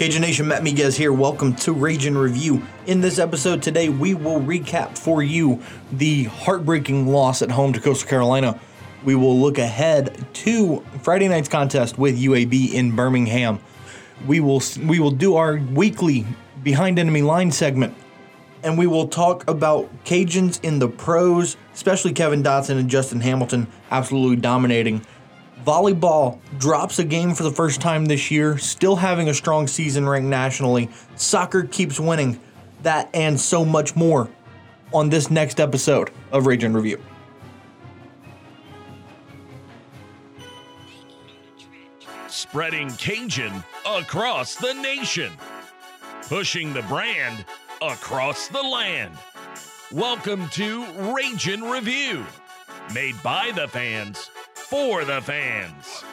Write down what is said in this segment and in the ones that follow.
Cajun Nation, Matt Miguez here. Welcome to Rage and Review. In this episode today, we will recap for you the heartbreaking loss at home to Coastal Carolina. We will look ahead to Friday night's contest with UAB in Birmingham. We will we will do our weekly behind enemy line segment, and we will talk about Cajuns in the pros, especially Kevin Dotson and Justin Hamilton, absolutely dominating Volleyball drops a game for the first time this year, still having a strong season ranked nationally. Soccer keeps winning. That and so much more on this next episode of Rage and Review. Spreading Cajun across the nation. Pushing the brand across the land. Welcome to Rage and Review. Made by the fans for the fans.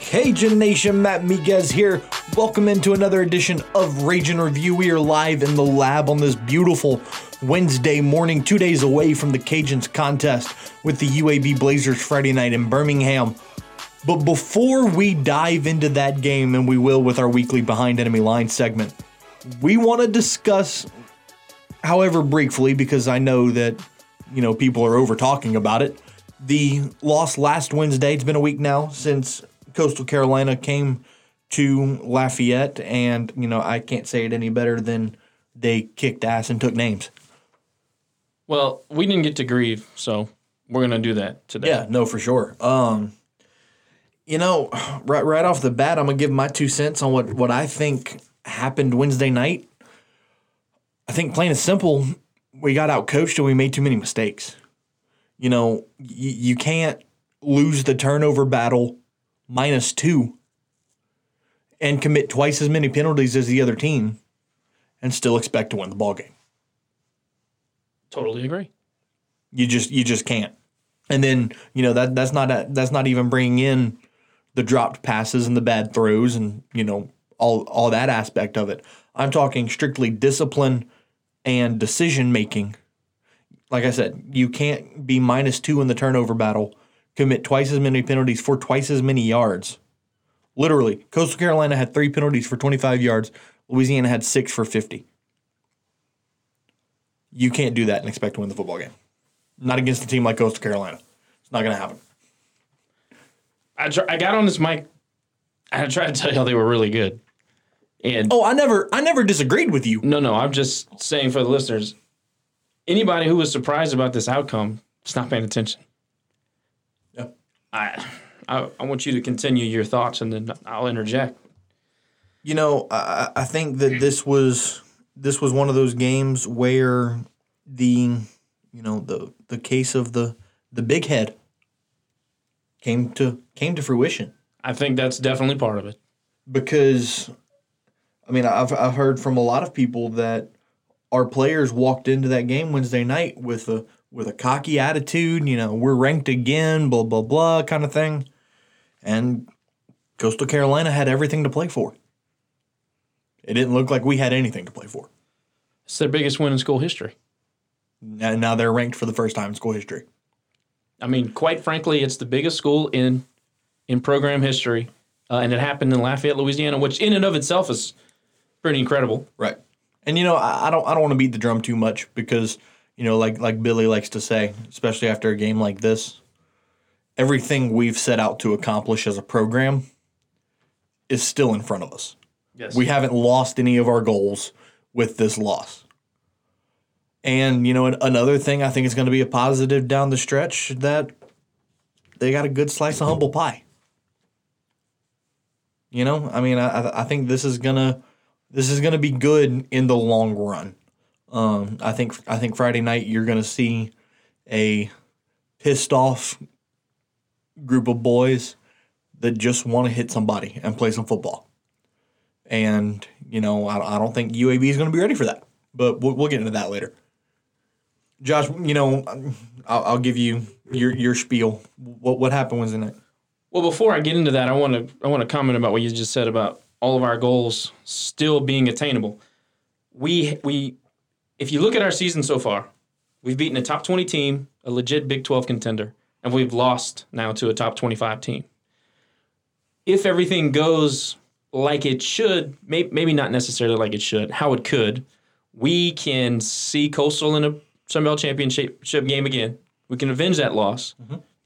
Cajun Nation, Matt Miguez here. Welcome into another edition of Rage and Review. We are live in the lab on this beautiful Wednesday morning, two days away from the Cajuns contest with the UAB Blazers Friday night in Birmingham. But before we dive into that game, and we will with our weekly Behind Enemy Line segment, we want to discuss, however briefly, because I know that, you know, people are over talking about it, the loss last Wednesday. It's been a week now since Coastal Carolina came to Lafayette, and, you know, I can't say it any better than they kicked ass and took names. Well, we didn't get to grieve, so we're gonna do that today. Yeah, no, for sure. Um, you know, right right off the bat, I'm gonna give my two cents on what what I think happened Wednesday night. I think plain and simple, we got out coached and we made too many mistakes. You know, y- you can't lose the turnover battle minus two and commit twice as many penalties as the other team and still expect to win the ball game. Totally agree. You just you just can't. And then you know that that's not a, that's not even bringing in the dropped passes and the bad throws and you know all all that aspect of it. I'm talking strictly discipline and decision making. Like I said, you can't be minus two in the turnover battle, commit twice as many penalties for twice as many yards. Literally, Coastal Carolina had three penalties for 25 yards. Louisiana had six for 50. You can't do that and expect to win the football game. Not against a team like Coastal Carolina. It's not going to happen. I tr- I got on this mic. and I tried to tell y'all they were really good, and Oh, I never, I never disagreed with you. no, no, I'm just saying for the listeners, anybody who was surprised about this outcome, is not paying attention. Yeah. I, I, I want you to continue your thoughts, and then I'll interject. You know, I, I think that this was this was one of those games where the you know the the case of the the big head came to came to fruition I think that's definitely part of it. because I mean I've I've heard from a lot of people that our players walked into that game Wednesday night with a with a cocky attitude, you know, we're ranked again, blah blah blah kind of thing. And Coastal Carolina had everything to play for. It didn't look like we had anything to play for. It's their biggest win in school history. Now, now they're ranked for the first time in school history. I mean, quite frankly, it's the biggest school in in program history, uh, and it happened in Lafayette, Louisiana, which in and of itself is pretty incredible. Right. And you know, I, I don't I don't want to beat the drum too much because, you know, like like Billy likes to say, especially after a game like this, everything we've set out to accomplish as a program is still in front of us. Yes, We haven't lost any of our goals with this loss. And, you know, another thing I think is going to be a positive down the stretch that they got a good slice of humble pie. You know, I mean, I, I think this is gonna this is gonna be good in the long run. Um, I think I think Friday night you're gonna see a pissed off group of boys that just want to hit somebody and play some football. And you know, I, I don't think UAB is going to be ready for that. But we'll, we'll get into that later. Josh, you know, I'll, I'll give you your your spiel. What what happened Wednesday night? Well, before I get into that, I want to I want to comment about what you just said about all of our goals still being attainable. We we if you look at our season so far, we've beaten a top 20 team, a legit Big 12 contender, and we've lost now to a top 25 team. If everything goes like it should, may, maybe not necessarily like it should, how it could, we can see Coastal in a Sun Belt championship game again. We can avenge that loss,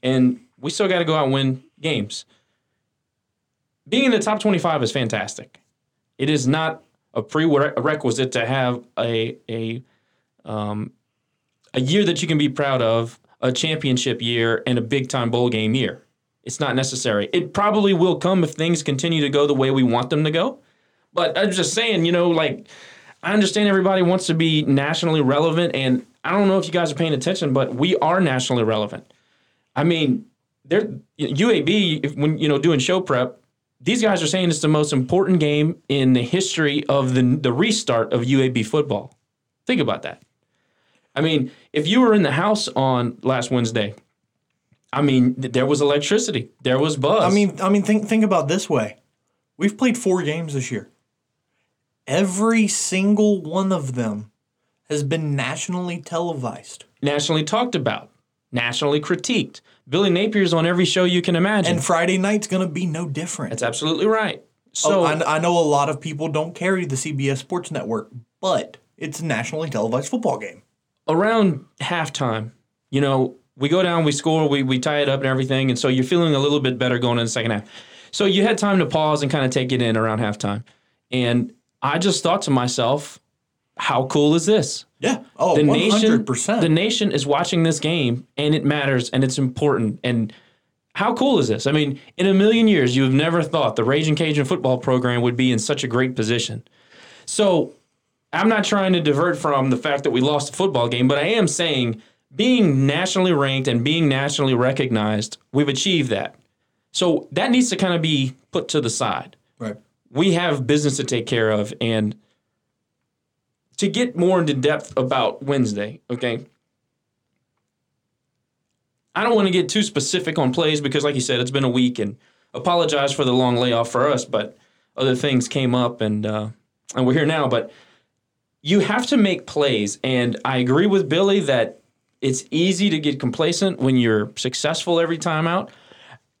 and we still got to go out and win games. Being in the top 25 is fantastic. It is not a prerequisite to have a a um, a year that you can be proud of, a championship year, and a big time bowl game year. It's not necessary. It probably will come if things continue to go the way we want them to go. But I'm just saying, you know, like I understand everybody wants to be nationally relevant, and I don't know if you guys are paying attention, but we are nationally relevant. I mean, they're UAB when you know doing show prep. These guys are saying it's the most important game in the history of the the restart of UAB football. Think about that. I mean, if you were in the house on last Wednesday, I mean, th- there was electricity, there was buzz. I mean, I mean, think think about this way. We've played four games this year. Every single one of them has been nationally televised. nationally talked about, nationally critiqued. Billy Napier's on every show you can imagine. And Friday night's going to be no different. That's absolutely right. Oh, so oh, I, I know a lot of people don't carry the CBS Sports Network, but it's a nationally televised football game. around halftime, you know, we go down, we score, we, we tie it up and everything. And so you're feeling a little bit better going in the second half. So you had time to pause and kind of take it in around halftime. And I just thought to myself, how cool is this? Yeah. Oh, The 100%. nation, the nation is watching this game and it matters and it's important. And how cool is this? I mean, in a million years, you have never thought the Raging Cajun football program would be in such a great position. So I'm not trying to divert from the fact that we lost the football game, but I am saying being nationally ranked and being nationally recognized, we've achieved that. So that needs to kind of be put to the side. right. We have business to take care of. And to get more into depth about Wednesday, okay? I don't want to get too specific on plays because, like you said, it's been a week and apologize for the long layoff for us, but other things came up and uh, and we're here now. But you have to make plays, and I agree with Billy that it's easy to get complacent when you're successful every time out.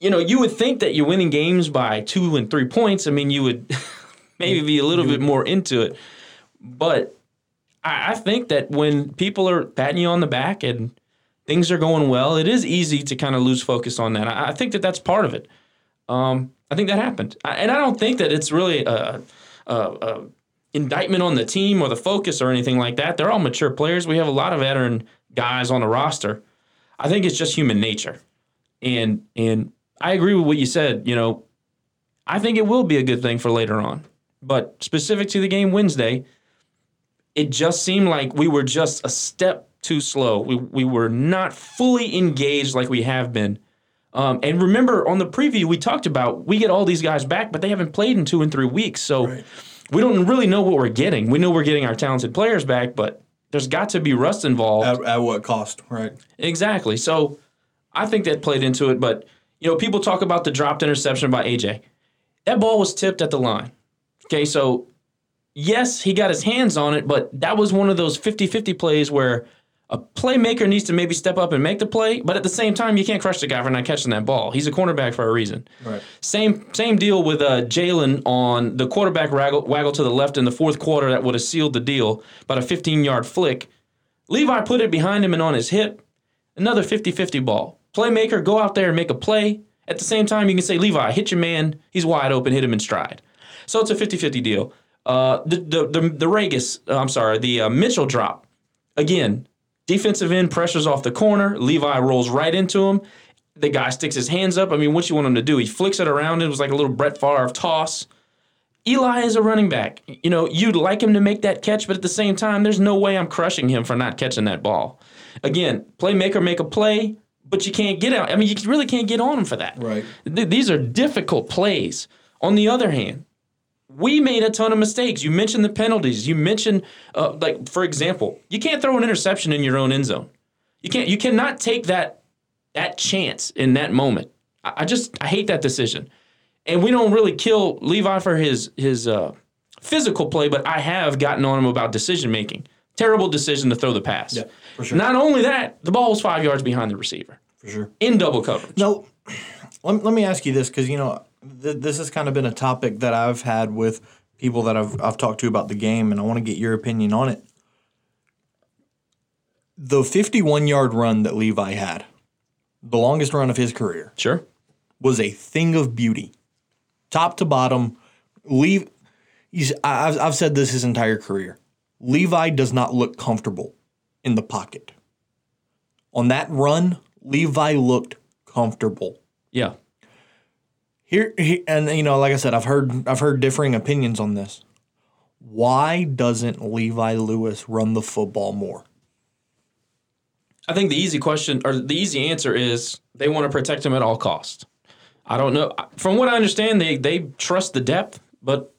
You know, you would think that you're winning games by two and three points. I mean, you would maybe be a little bit more into it, but I, I think that when people are patting you on the back and things are going well, it is easy to kind of lose focus on that. I, I think that that's part of it. Um, I think that happened, I, and I don't think that it's really a, a, a indictment on the team or the focus or anything like that. They're all mature players. We have a lot of veteran guys on the roster. I think it's just human nature, and and I agree with what you said. You know, I think it will be a good thing for later on. But specific to the game Wednesday, it just seemed like we were just a step too slow. We, we were not fully engaged like we have been. Um, and remember, on the preview, we talked about we get all these guys back, but they haven't played in two and three weeks. So we don't really know what we're getting. We know we're getting our talented players back, but there's got to be rust involved. At, at what cost? Right. Exactly. So I think that played into it. But, you know, people talk about the dropped interception by AJ. That ball was tipped at the line. Okay, so yes, he got his hands on it, but that was one of those 50 50 plays where a playmaker needs to maybe step up and make the play, but at the same time, you can't crush the guy for not catching that ball. He's a cornerback for a reason. Right. Same same deal with uh, Jalen on the quarterback waggle, waggle to the left in the fourth quarter that would have sealed the deal, about a 15 yard flick. Levi put it behind him and on his hip. Another 50 50 ball. Playmaker, go out there and make a play. At the same time, you can say, Levi, hit your man. He's wide open, hit him in stride. So it's a 50 50 deal. Uh, the, the, the, the Ragas, uh, I'm sorry, the uh, Mitchell drop. Again, defensive end pressures off the corner. Levi rolls right into him. The guy sticks his hands up. I mean, what you want him to do? He flicks it around. It was like a little Brett Favre toss. Eli is a running back. You know, you'd like him to make that catch, but at the same time, there's no way I'm crushing him for not catching that ball. Again, playmaker make a play, but you can't get out. I mean, you really can't get on him for that. Right. Th- these are difficult plays. On the other hand, we made a ton of mistakes. You mentioned the penalties. You mentioned, uh, like for example, you can't throw an interception in your own end zone. You can't. You cannot take that that chance in that moment. I, I just I hate that decision. And we don't really kill Levi for his his uh, physical play, but I have gotten on him about decision making. Terrible decision to throw the pass. Yeah, for sure. Not only that, the ball was five yards behind the receiver For sure. in double coverage. No, let, let me ask you this because you know th- this has kind of been a topic that I've had with people that I've I've talked to about the game, and I want to get your opinion on it. The 51 yard run that Levi had, the longest run of his career, Sure. was a thing of beauty, top to bottom. Leave. I've, I've said this his entire career. Levi does not look comfortable in the pocket. On that run, Levi looked comfortable. Yeah. Here, he, and you know, like I said, I've heard I've heard differing opinions on this. Why doesn't Levi Lewis run the football more? I think the easy question or the easy answer is they want to protect him at all costs. I don't know. From what I understand, they they trust the depth, but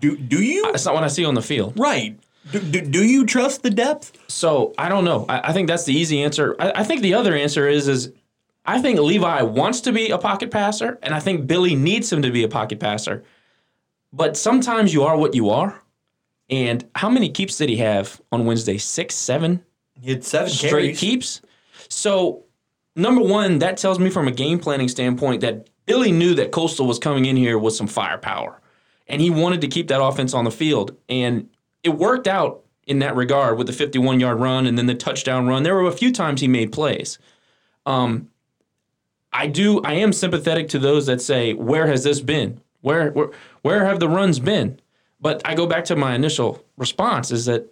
Do do you that's not what I see on the field. right? Do, do, do you trust the depth? So I don't know. I, I think that's the easy answer. I, I think the other answer is is I think Levi wants to be a pocket passer, and I think Billy needs him to be a pocket passer. But sometimes you are what you are. And how many keeps did he have on Wednesday? Six, seven He had seven straight carries. keeps. So number one, that tells me from a game planning standpoint that Billy knew that Coastal was coming in here with some firepower, and he wanted to keep that offense on the field, and it worked out in that regard with the 51 yard run and then the touchdown run. There were a few times he made plays. Um, I do. I am sympathetic to those that say, "Where has this been? Where where where have the runs been?" But I go back to my initial response: is that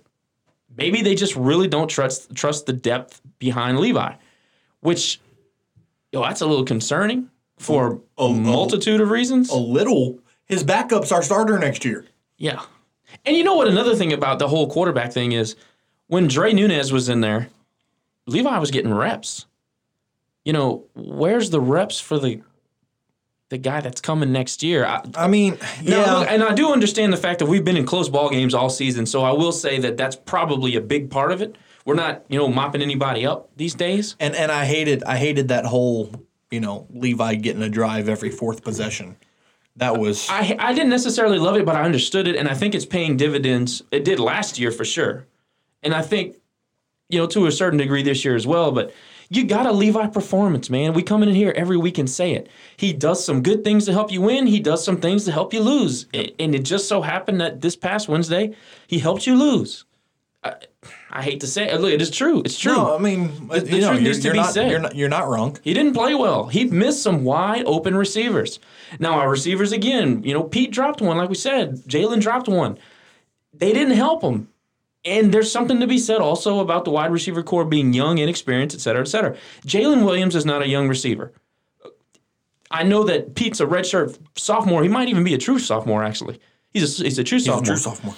maybe they just really don't trust trust the depth behind Levi, which, yo, that's a little concerning for a multitude of reasons. A little. His backup's our starter next year. Yeah. And you know what? Another thing about the whole quarterback thing is when Dre Nunez was in there, Levi was getting reps. You know, where's the reps for the the guy that's coming next year? I, I mean, now, yeah. look, and I do understand the fact that we've been in close ball games all season, so I will say that that's probably a big part of it. We're not, you know, mopping anybody up these days. and and I hated I hated that whole you know Levi getting a drive every fourth possession. That was I I didn't necessarily love it, but I understood it, and I think it's paying dividends. It did last year for sure, and I think you know to a certain degree this year as well. But you got a Levi performance, man. We come in here every week and say it. He does some good things to help you win. He does some things to help you lose, and it just so happened that this past Wednesday he helped you lose. I, I hate to say it. Look, it is true. It's true. no. I mean, the you know, truth you're, needs to be not said. you're not you're not wrong. He didn't play well. He missed some wide open receivers. Now our receivers again, you know, Pete dropped one, like we said. Jalen dropped one. They didn't help him. And there's something to be said also about the wide receiver core being young, inexperienced, et cetera, et cetera. Jalen Williams is not a young receiver. I know that Pete's a redshirt sophomore. He might even be a true sophomore, actually. He's a, he's a true sophomore. A True sophomore.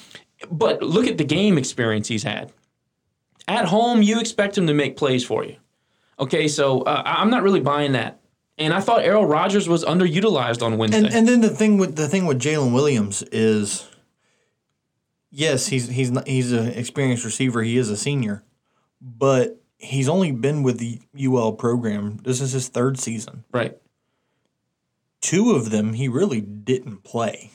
But look at the game experience he's had. At home, you expect him to make plays for you. Okay, so uh, I'm not really buying that. And I thought Errol Rogers was underutilized on Wednesday. And and then the thing with the thing with Jalen Williams is, yes, he's he's not, he's an experienced receiver. He is a senior, but he's only been with the UL program. This is his third season. right. Two of them he really didn't play.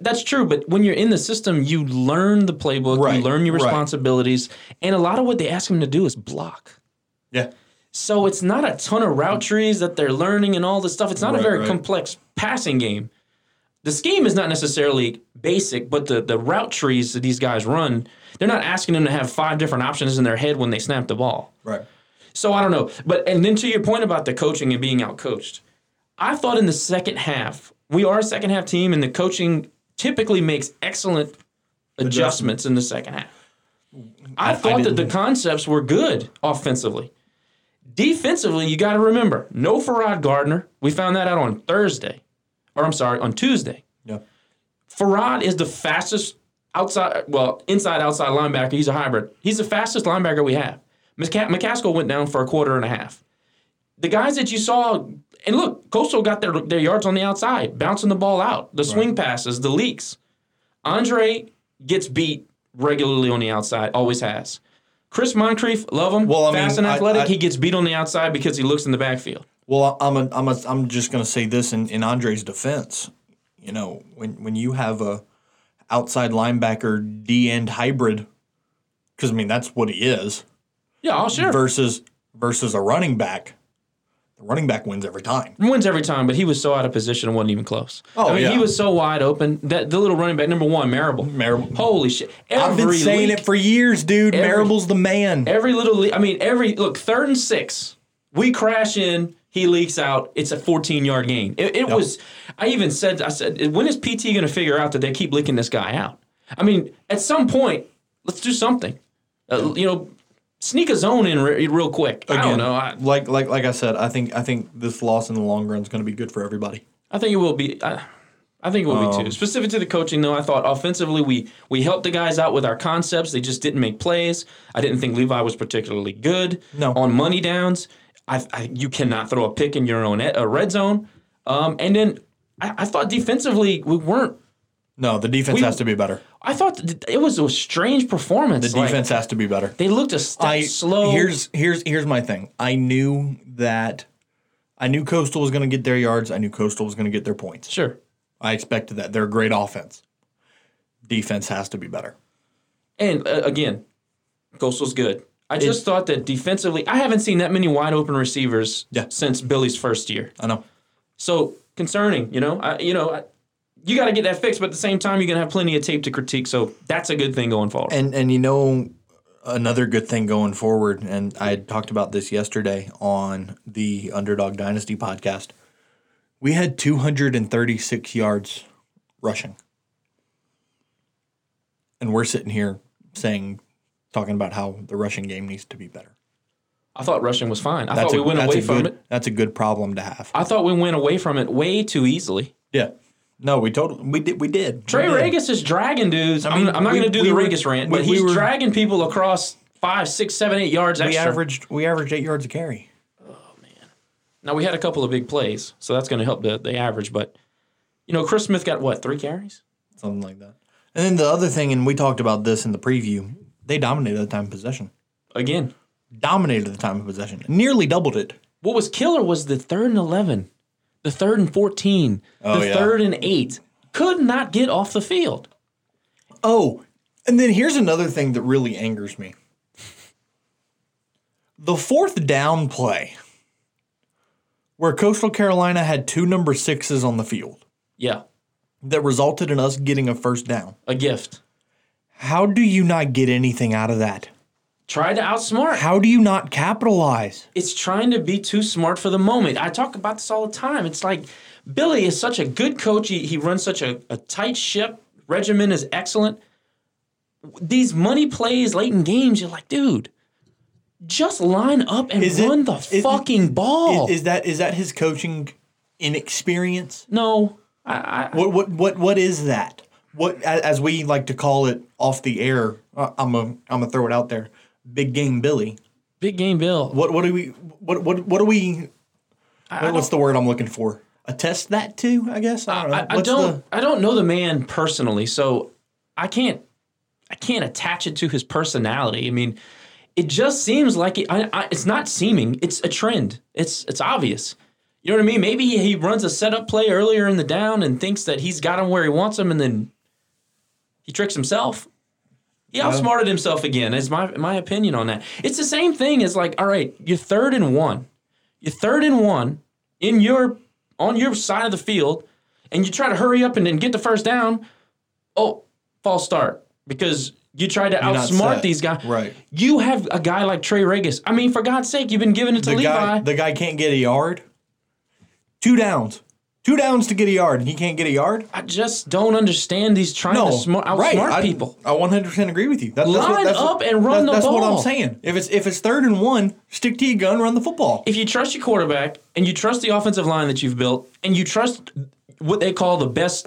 That's true, but when you're in the system, you learn the playbook, Right, you learn your right. responsibilities, and a lot of what they ask him to do is block. Yeah. So it's not a ton of route trees that they're learning and all this stuff. It's not a very right. complex passing game. The scheme is not necessarily basic, but the, the route trees that these guys run, they're not asking them to have five different options in their head when they snap the ball. Right. So I don't know. But and then to your point about the coaching and being out coached, I thought in the second half, we are a second half team and the coaching typically makes excellent adjustments in the second half. I, I thought that the concepts were good offensively. Defensively, you got to remember, no Ferrod Gardner. We found that out on Thursday. Or I'm sorry, on Tuesday. Yeah. Ferrod is the fastest outside, well, inside outside linebacker. He's a hybrid. He's the fastest linebacker we have. McCaskill went down for a quarter and a half. The guys that you saw, and look, Coastal got their, their yards on the outside, bouncing the ball out, the swing passes, the leaks. Andre gets beat regularly on the outside, always has. Chris Moncrief, love him, Well, I fast mean, and I- athletic. I- he gets beat on the outside because he looks in the backfield. Well, I'm a, I'm a, I'm just gonna say this in, in Andre's defense. You know, when when you have a outside linebacker D end hybrid because I mean that's what he is. Yeah, oh, sure. Versus versus a running back. The running back wins every time. wins every time, but he was so out of position and wasn't even close. Oh, I mean, yeah. he was so wide open. That the little running back, number one, Marable. Marable. Holy shit! Every I've been saying it for years, dude. Every- Marable's the man. Every little, le- I mean, every look, third and six, we crash in, he leaks out. It's a 14 yard gain. It, it was. I even said, I said, when is PT going to figure out that they keep leaking this guy out? I mean, at some point, let's do something. Uh, you know, sneak a zone in re- real quick. I don't know. I, like like like I said, I think I think this loss in the long run is going to be good for everybody. I think it will be. I, I think it will Um, be too. Specific to the coaching, though, I thought offensively we we helped the guys out with our concepts. They just didn't make plays. I didn't think Levi was particularly good No. on money downs. I, I you cannot throw a pick in your own uh, red zone. Um, and then I, I thought defensively we weren't. No, the defense We- has to be better. I thought it was a strange performance. The Like, defense has to be better. they looked a step I slow. Here's here's here's my thing. I knew that I knew Coastal was going to get their yards. I knew Coastal was going to get their points. sure. I expected that. They're a great offense. Defense has to be better. And uh, again, Coastal's good. I just thought that defensively, I haven't seen that many wide open receivers Yeah. since Billy's first year. I know. So concerning, you know, I, you know, I, you got to get that fixed, but at the same time, you're gonna have plenty of tape to critique. So that's a good thing going forward. And and you know another good thing going forward, and I had talked about this yesterday on the Underdog Dynasty podcast. We had 236 yards rushing. And we're sitting here saying talking about how the rushing game needs to be better. I thought rushing was fine. I That's thought a, we went away a from good, it. That's a good problem to have. I thought we went away from it way too easily. Yeah. No, we totally we did we did. Trey we did. Ragas is dragging dudes. I mean, am I'm not going to do we the were- Ragas rant, we- but he's were- dragging people across five, six, seven, eight yards we averaged we averaged 8 yards a carry. Oh man! Now we had a couple of big plays, so that's going to help the, the average. But you know, Chris Smith got what three carries? something like that. And then the other thing, and we talked about this in the preview, they dominated the time of possession. Again, Dominated the time of possession. Nearly doubled it. what was killer was the third and eleven, the third and fourteen, Oh, the yeah. third and eight. Could not get off the field. Oh, and then here's another thing that really angers me. The fourth down play, where Coastal Carolina had two number sixes on the field Yeah, that resulted in us getting a first down. a gift. How do you not get anything out of that? Try to outsmart. How do you not capitalize? It's trying to be too smart for the moment. I talk about this all the time. It's like Billy is such a good coach. He, he runs such a, a tight ship. Regimen is excellent. These money plays late in games, you're like, dude, just line up and Is it- run the is- fucking ball. Is, is that is that his coaching inexperience? no, I, I, What what what what is that? What as we like to call it off the air? Uh, I'm a I'm gonna throw it out there. Big game Billy. big game Bill. What what do we what what what do we? I, I what's the word I'm looking for? Attest that to? I guess I don't know. I, I don't I don't know the man personally, so I can't I can't attach it to his personality. I mean, it just seems like it, I, I, it's not seeming. It's a trend. It's it's obvious. You know what I mean? Maybe he, he runs a setup play earlier in the down and thinks that he's got him where he wants him, and then he tricks himself. He outsmarted himself again. Is my my opinion on that. It's the same thing as like, all right, you're third and one. You're third and one in your on your side of the field, and you try to hurry up and then get the first down. Oh, false start because you tried to not outsmart these guys. Right. You have a guy like Trey Ragas. I mean, for God's sake, you've been giving it to the Levi. guy the guy can't get a yard. Two downs. Two downs to get a yard, and he can't get a yard. I just don't understand these trying to smart, outsmart right. I, people. I 100% agree with you. That, that's Line that's up and run the that's what ball. I'm saying. If it's if it's third and one, stick to your gun, run the football. If you trust your quarterback and you trust the offensive line that you've built, and you trust what they call the best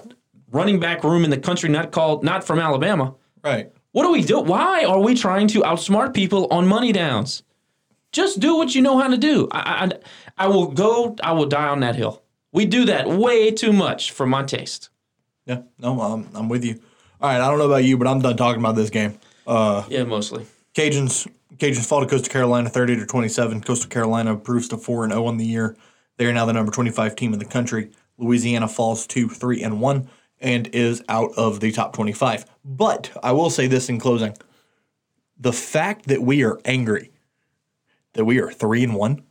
running back room in the country, not called not from Alabama, Right. What do we do? Why are we trying to outsmart people on money downs? Just do what you know how to do. I, I, I will go. I will die on that hill. We do that way too much for my taste. Yeah. No, I'm, I'm with you. All right. I don't know about you, but I'm done talking about this game. Uh, Yeah, mostly. Cajuns Cajuns fall to Coastal Carolina 30 to 27. Coastal Carolina improves to 4 and 0 on the year. They are now the number 25 team in the country. Louisiana falls to 3 and 1 and is out of the top 25. But I will say this in closing. the fact that we are angry that we are three and one,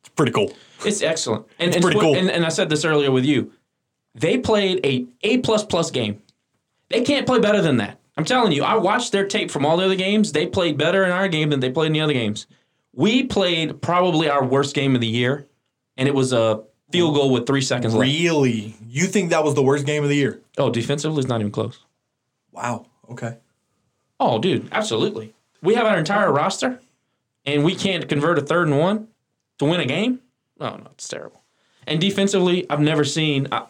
it's pretty cool. It's excellent. And, It's and, pretty cool. And, and I said this earlier with you. They played a A plus plus game. They can't play better than that. I'm telling you. I watched their tape from all the other games. They played better in our game than they played in the other games. We played probably our worst game of the year, and it was a field goal with three seconds left. Really? You think that was the worst game of the year? Oh, defensively, it's not even close. Wow. Okay. Oh, dude, absolutely. We have our entire roster, and we can't convert a third and one to win a game. Oh no, it's terrible. And defensively, I've never seen, uh,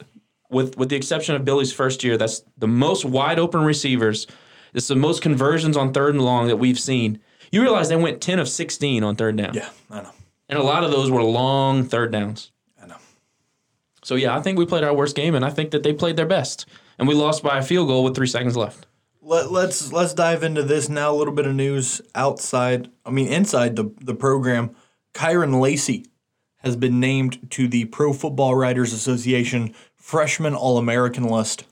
with with the exception of Billy's first year, that's the most wide open receivers. It's the most conversions on third and long that we've seen. You realize they went ten of sixteen on third down, Yeah, I know. and a lot of those were long third downs. I know. So yeah, I think we played our worst game, and I think that they played their best, and we lost by a field goal with three seconds left. Let, let's let's dive into this now. A little bit of news outside. I mean, inside the the program. Kyren Lacy has been named to the Pro Football Writers Association Freshman All American list.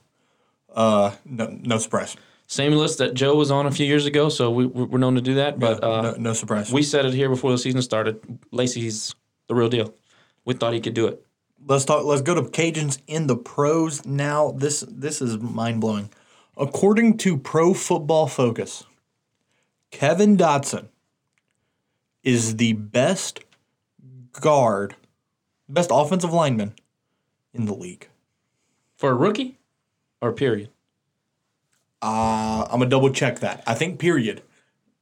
Uh, no, no surprise. Same list that Joe was on a few years ago, so we, we're known to do that. But uh, no, no surprise. we said it here before the season started. Lacy's the real deal. We thought he could do it. let's talk. Let's go to Cajuns in the pros now. This this is mind blowing. According to Pro Football Focus, Kevin Dotson is the best guard, best offensive lineman in the league. For a rookie or period? Uh, I'm gonna double check that. I think period,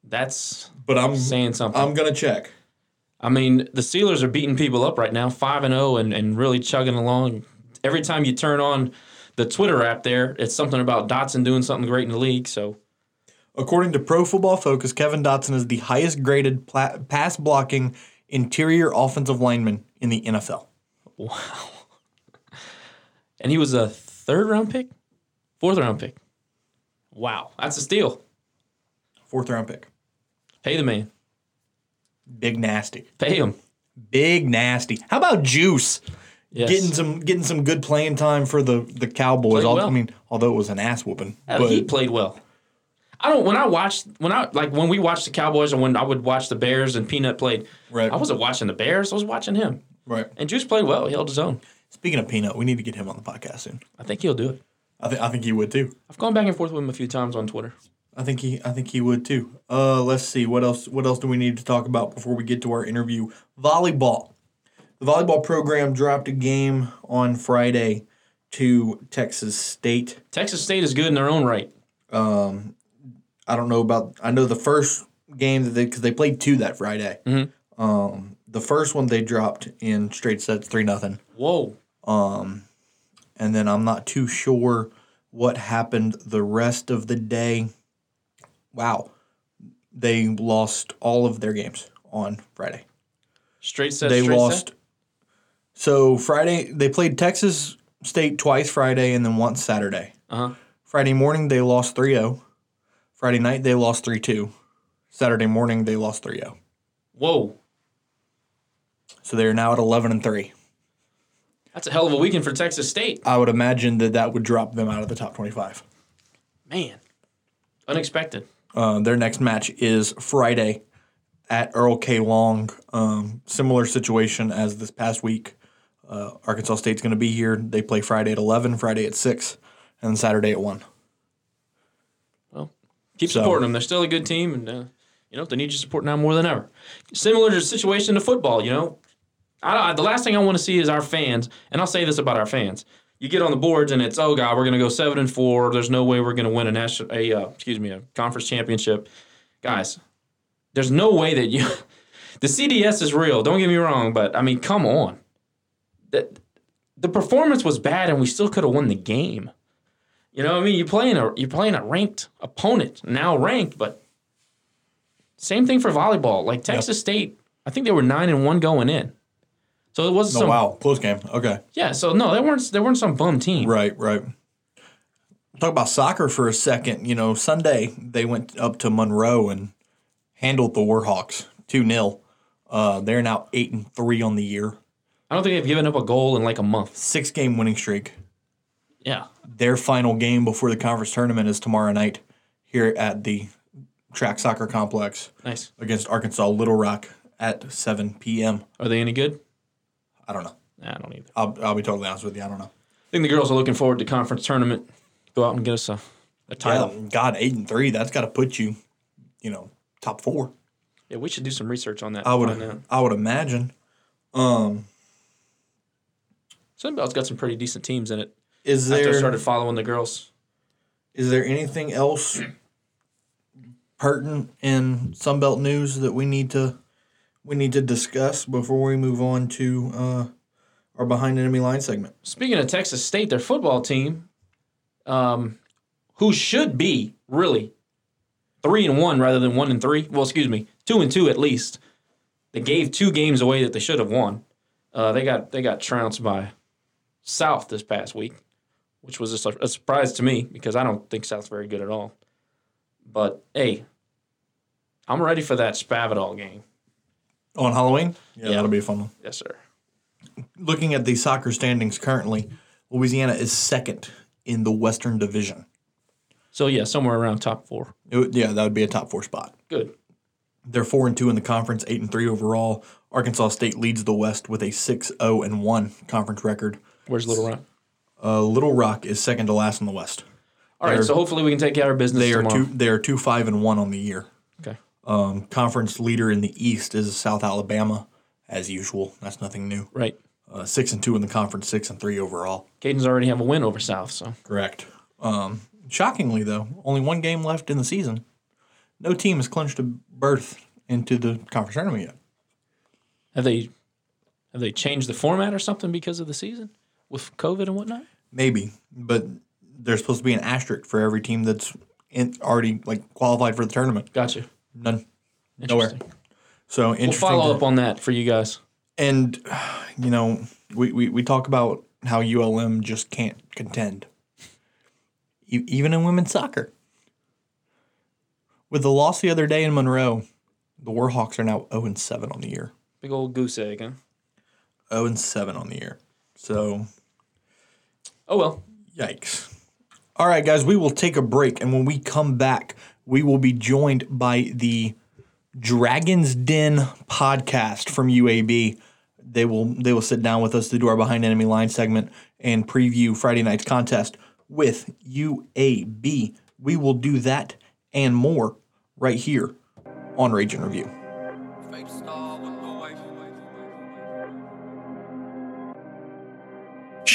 That's but I'm saying something. I'm gonna check. I mean, the Steelers are beating people up right now, 5 and 0 and and really chugging along. Every time you turn on the Twitter app there, it's something about Dotson doing something great in the league. So, According to Pro Football Focus, Kevin Dotson is the highest graded pla- pass blocking interior offensive lineman in the NFL. wow. And he was a third round pick? Fourth round pick. Wow. That's a steal. Fourth round pick. Pay the man. Big nasty. Pay him. Big nasty. How about Juice? Yes. Getting some getting some good playing time for the the Cowboys. Well. I mean, although it was an ass whooping. Uh, but he played well. I don't. When I watched, when I like when we watched the Cowboys, and when I would watch the Bears and Peanut played, Right. I wasn't watching the Bears. I was watching him. right. And Juice played well. He held his own. Speaking of Peanut, we need to get him on the podcast soon. I think he'll do it. I think I think he would too. I've gone back and forth with him a few times on Twitter. I think he I think he would too. Uh, let's see what else what else do we need to talk about before we get to our interview? Volleyball. The volleyball program dropped a game on Friday to Texas State. Texas State is good in their own right. I don't know about. I know the first game that they because they played two that Friday. Mm-hmm. Um, the first one they dropped in straight sets three nothing, Whoa. and then I'm not too sure what happened the rest of the day. Wow, they lost all of their games on Friday. Straight set. they straight lost. Set? So Friday they played Texas State twice Friday and then once Saturday. Uh huh. Friday morning they lost 3-0. Friday night they lost 3-2. Saturday morning they lost 3-0. Whoa. So they're now at 11 and 3. That's a hell of a weekend for Texas State. I would imagine that that would drop them out of the top 25. Man. Unexpected. Uh, their next match is Friday at Earl K. Long. Um, similar situation as this past week. Uh, Arkansas State's going to be here. They play Friday at 11, Friday at 6, and Saturday at 1. Keep So- supporting them. They're still a good team, and uh, you know they need your support now more than ever. Similar to the situation to football, you know. I, I, the last thing I want to see is our fans, and I'll say this about our fans. You get on the boards and it's oh god, we're gonna go seven and four. There's no way we're gonna win a national, a uh, excuse me, a conference championship, guys. There's no way that you. the CDS is real. Don't get me wrong, but I mean, come on. That the performance was bad, and we still could have won the game. You know what I mean? You're playing a you're playing a ranked opponent, now ranked, but same thing for volleyball. Like Texas State, I think they were nine and one going in. So it was Oh, some wow. Close game. Okay. yeah. So no, they weren't they weren't some bum team. Right, right. Talk about soccer for a second. You know, Sunday they went up to Monroe and handled the Warhawks 2 0. Uh, they're now 8 and 3 on the year. I don't think they've given up a goal in like a month. Six game winning streak. Yeah, Their final game before the conference tournament is tomorrow night here at the track soccer complex Nice. against Arkansas Little Rock at 7 p.m. Are they any good? I don't know. Nah, I don't either. I'll, I'll be totally honest with you. I don't know. I think the girls are looking forward to conference tournament. Go out and get us a, a title. Yeah, God, eight and three. That's got to put you, you know, top four. Yeah, we should do some research on that. I would. I would imagine. Um, Sunbelt's got some pretty decent teams in it. Is After I there started following the girls. is there anything else pertinent in Sunbelt news that we need to we need to discuss before we move on to uh, our behind enemy line segment? Speaking of Texas State, their football team, um, who should be really three and one rather than one and three. Well, excuse me, two and two at least. They gave two games away that they should have won. Uh, they got they got trounced by South this past week, which was a, a surprise to me because I don't think South's very good at all. But hey, I'm ready for that Spavital game. On Halloween? Yeah, Yeah. that'll be a fun one. Yes, sir. Looking at the soccer standings currently, Louisiana is second in the Western Division. So yeah, somewhere around top four. It yeah, that would be a top four spot. Good. They're four and two in the conference, eight and three overall. Arkansas State leads the West with a 6-0 and one conference record. Where's Little Rock? Uh, Little Rock is second to last in the West. All right, They're- so hopefully we can take care of business They are tomorrow. two. They are two five and one on the year. Okay. Um, conference leader in the East is South Alabama, as usual. That's nothing new. Right. Uh, six and two in the conference, six and three overall. Cajuns already have a win over South, so Correct. Um, shockingly, though, only one game left in the season. No team has clinched a berth into the conference tournament yet. have they have they changed the format or something because of the season with COVID and whatnot? Maybe, but there's supposed to be an asterisk for every team that's in, already like qualified for the tournament. Gotcha. None. Nowhere. So Interesting. We'll follow to- up on that for you guys. And you know, we, we, we talk about how ULM just can't contend, e- even in women's soccer. With the loss the other day in Monroe, the Warhawks are now 0 and 7 on the year. Big old goose egg, huh? 0 and 7 on the year. So, Oh well. yikes. All right, guys, we will take a break. And when we come back, we will be joined by the Dragon's Den podcast from UAB. They will they will sit down with us to do our behind enemy line segment and preview Friday night's contest with UAB. We will do that and more right here on Rage and Review.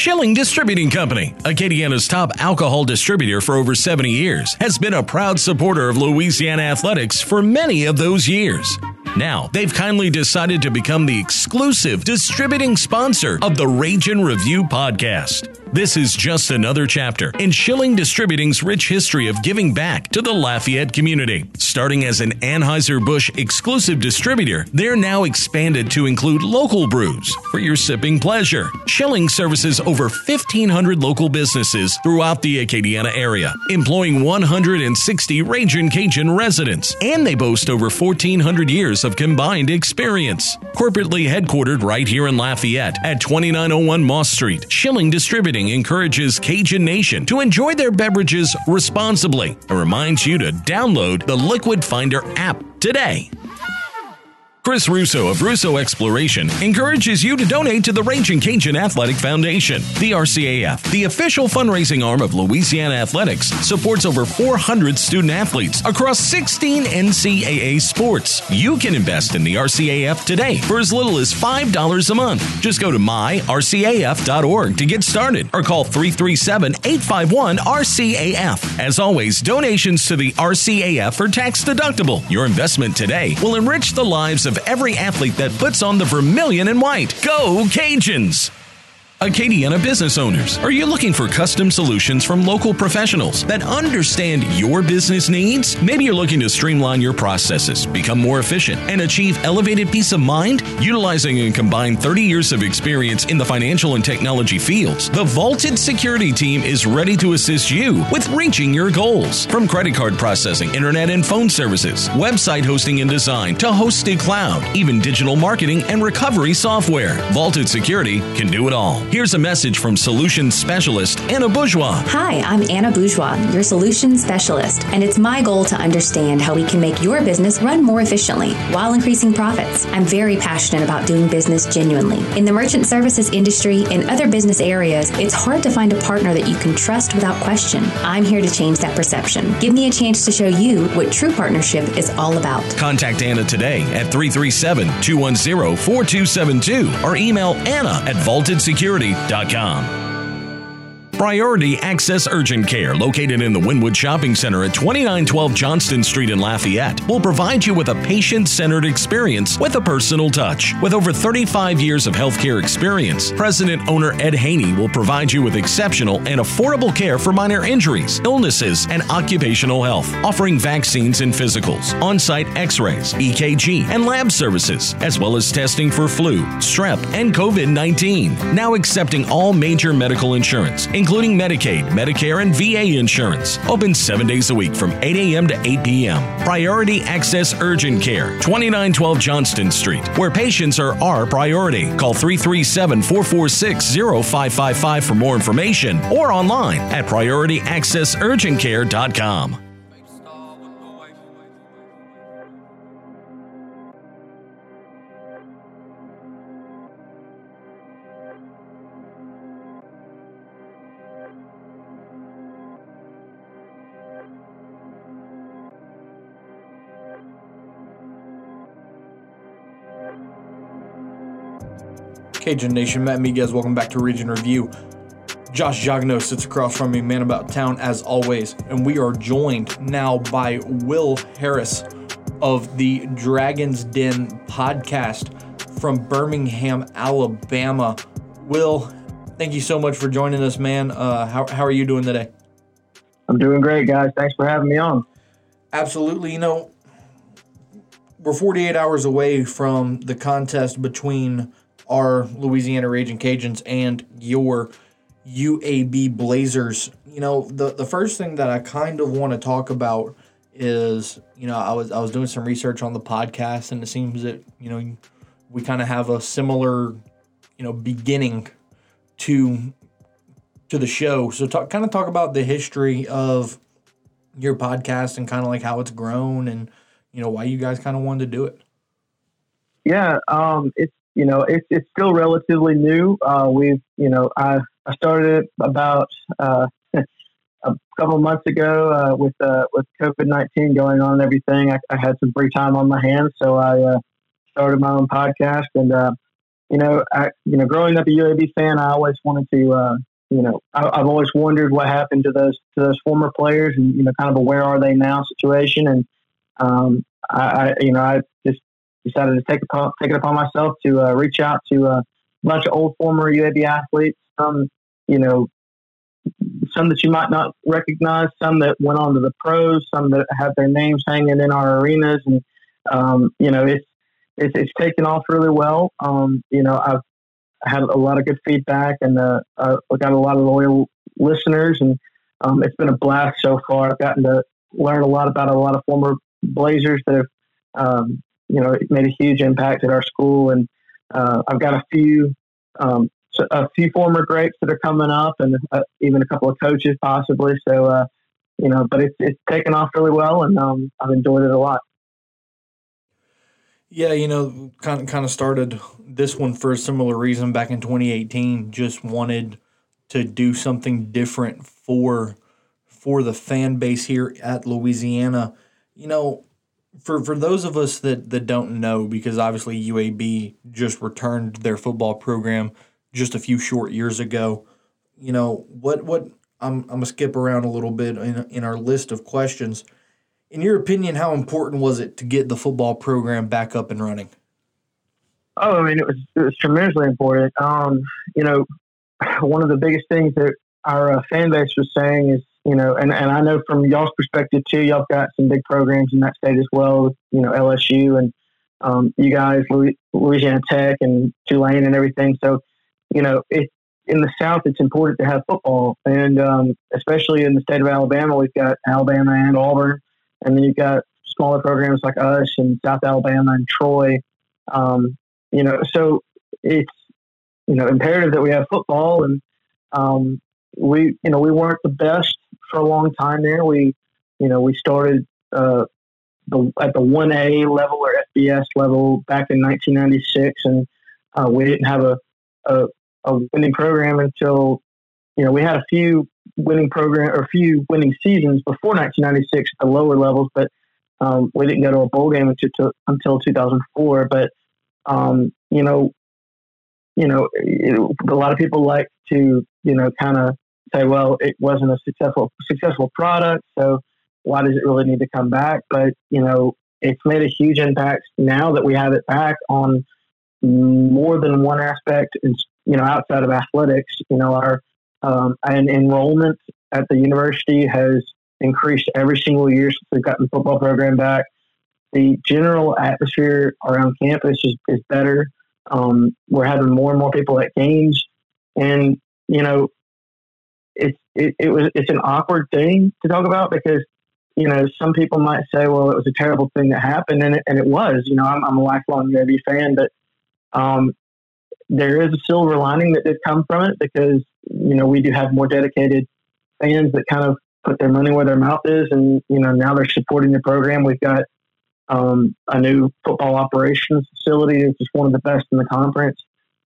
Schilling Distributing Company, Acadiana's top alcohol distributor for over 70 years, has been a proud supporter of Louisiana athletics for many of those years. Now, they've kindly decided to become the exclusive distributing sponsor of the Rage and Review podcast. This is just another chapter in Schilling Distributing's rich history of giving back to the Lafayette community. Starting as an Anheuser-Busch exclusive distributor, they're now expanded to include local brews for your sipping pleasure. Schilling services over 1,500 local businesses throughout the Acadiana area, employing 160 Ragin' Cajun residents, and they boast over 1,400 years of combined experience. Corporately headquartered right here in Lafayette at 2901 Moss Street, Schilling Distributing encourages Cajun Nation to enjoy their beverages responsibly and reminds you to download the Liquid Finder app today. Chris Russo of Russo Exploration encourages you to donate to the Raging Cajun Athletic Foundation. The RCAF, the official fundraising arm of Louisiana Athletics, supports over 400 student athletes across 16 NCAA sports. You can invest in the RCAF today for as little as $5 a month. Just go to myrcaf.org to get started or call 337 851 RCAF. As always, donations to the RCAF are tax deductible. Your investment today will enrich the lives of every athlete that puts on the vermilion and white. Go Cajuns! Acadiana business owners, are you looking for custom solutions from local professionals that understand your business needs? Maybe you're looking to streamline your processes, become more efficient, and achieve elevated peace of mind? Utilizing a combined 30 years of experience in the financial and technology fields, the Vaulted Security Team is ready to assist you with reaching your goals. From credit card processing, internet and phone services, website hosting and design, to hosted cloud, even digital marketing and recovery software, Vaulted Security can do it all. Here's a message from solutions specialist Anna Bourgeois. Hi, I'm Anna Bourgeois, your solutions specialist, and it's my goal to understand how we can make your business run more efficiently while increasing profits. I'm very passionate about doing business genuinely. In the merchant services industry and other business areas, it's hard to find a partner that you can trust without question. I'm here to change that perception. Give me a chance to show you what true partnership is all about. Contact Anna today at 337 210 4272 or email Anna at vaultedsecurity.com. Priority Access Urgent Care, located in the Winwood Shopping Center at 2912 Johnston Street in Lafayette, will provide you with a patient centered experience with a personal touch. With over 35 years of healthcare experience, President owner Ed Haney will provide you with exceptional and affordable care for minor injuries, illnesses, and occupational health, offering vaccines and physicals, on site x rays, EKG, and lab services, as well as testing for flu, strep, and COVID 19. Now accepting all major medical insurance, including Medicaid, Medicare, and VA insurance. Open seven days a week from 8 a.m. to 8 p.m. Priority Access Urgent Care, 2912 Johnston Street, where patients are our priority. Call 337 446 0555 for more information or online at PriorityAccessUrgentCare.com. Cajun Nation, Matt Miguez, welcome back to Region Review. Josh Jagno sits across from me, man about town as always, and we are joined now by Will Harris of the Dragon's Den podcast from Birmingham, Alabama. Will, thank you so much for joining us, man. Uh, how, how are you doing today? I'm doing great, guys. Thanks for having me on. Absolutely. You know, we're 48 hours away from the contest between our Louisiana Raging Cajuns and your UAB Blazers. You know, the the first thing that I kind of want to talk about is, you know, I was I was doing some research on the podcast and it seems that, you know, we kind of have a similar, you know, beginning to to the show. So talk kind of talk about the history of your podcast and kind of like how it's grown and you know why you guys kind of wanted to do it. Yeah, um, it's you know it's it's still relatively new. Uh, we've you know I I started it about uh, a couple months ago uh, with uh, with COVID nineteen going on and everything. I, I had some free time on my hands, so I uh, started my own podcast. And uh, you know, I, you know, growing up a UAB fan, I always wanted to. You know, I, I've always wondered what happened to those to those former players, and you know, kind of a where are they now situation. And um, I, I, you know, I just decided to take upon, take it upon myself to uh, reach out to a bunch of old former UAB athletes. Some, you know, some that you might not recognize, some that went on to the pros, some that have their names hanging in our arenas, and um, you know, it's it's it's taken off really well. Um, you know, I've had a lot of good feedback, and uh, I've got a lot of loyal listeners, and um, it's been a blast so far. I've gotten to learn a lot about a lot of former Blazers that have, um, you know, it made a huge impact at our school, and uh, I've got a few, um, a few former greats that are coming up, and uh, even a couple of coaches possibly. So, uh, you know, but it's it's taken off really well, and um, I've enjoyed it a lot. Yeah, you know, kind of kind of started this one for a similar reason back in 2018. Just wanted to do something different for for the fan base here at Louisiana. You know, for for those of us that that don't know, because obviously UAB just returned their football program just a few short years ago. You know what what I'm I'm gonna skip around a little bit in in our list of questions. In your opinion, how important was it to get the football program back up and running? Oh, I mean, it was it was tremendously important. Um, you know, one of the biggest things that our uh, fan base was saying is, you know, and, and I know from y'all's perspective too, y'all got some big programs in that state as well. You know, LSU and um, you guys, Louisiana Tech and Tulane and everything. So, you know, it, in the South, it's important to have football, and um, especially in the state of Alabama, we've got Alabama and Auburn, and then you've got smaller programs like us and South Alabama and Troy. Um, you know, so it's you know imperative that we have football, and um, we you know we weren't the best for a long time there. We you know we started uh, the at the one A level or FBS level back in 1996, and uh, we didn't have a, a a winning program until you know we had a few winning program or a few winning seasons before 1996 at the lower levels, but um, we didn't go to a bowl game until, until 2004. But um, you know, you know, it, a lot of people like to you know kind of say, well, it wasn't a successful successful product, so why does it really need to come back? But you know, it's made a huge impact now that we have it back on more than one aspect. And you know, outside of athletics, you know, our um, and enrollment at the university has increased every single year since we've gotten the football program back. The general atmosphere around campus is, is better. Um, we're having more and more people at games, and you know, it's it, it was it's an awkward thing to talk about because you know some people might say, well, it was a terrible thing that happened, and it, and it was. You know, I'm, I'm a lifelong UAB fan, but um, there is a silver lining that did come from it because you know we do have more dedicated fans that kind of put their money where their mouth is, and you know now they're supporting the program. We've got um, a new football operations facility, which is one of the best in the conference.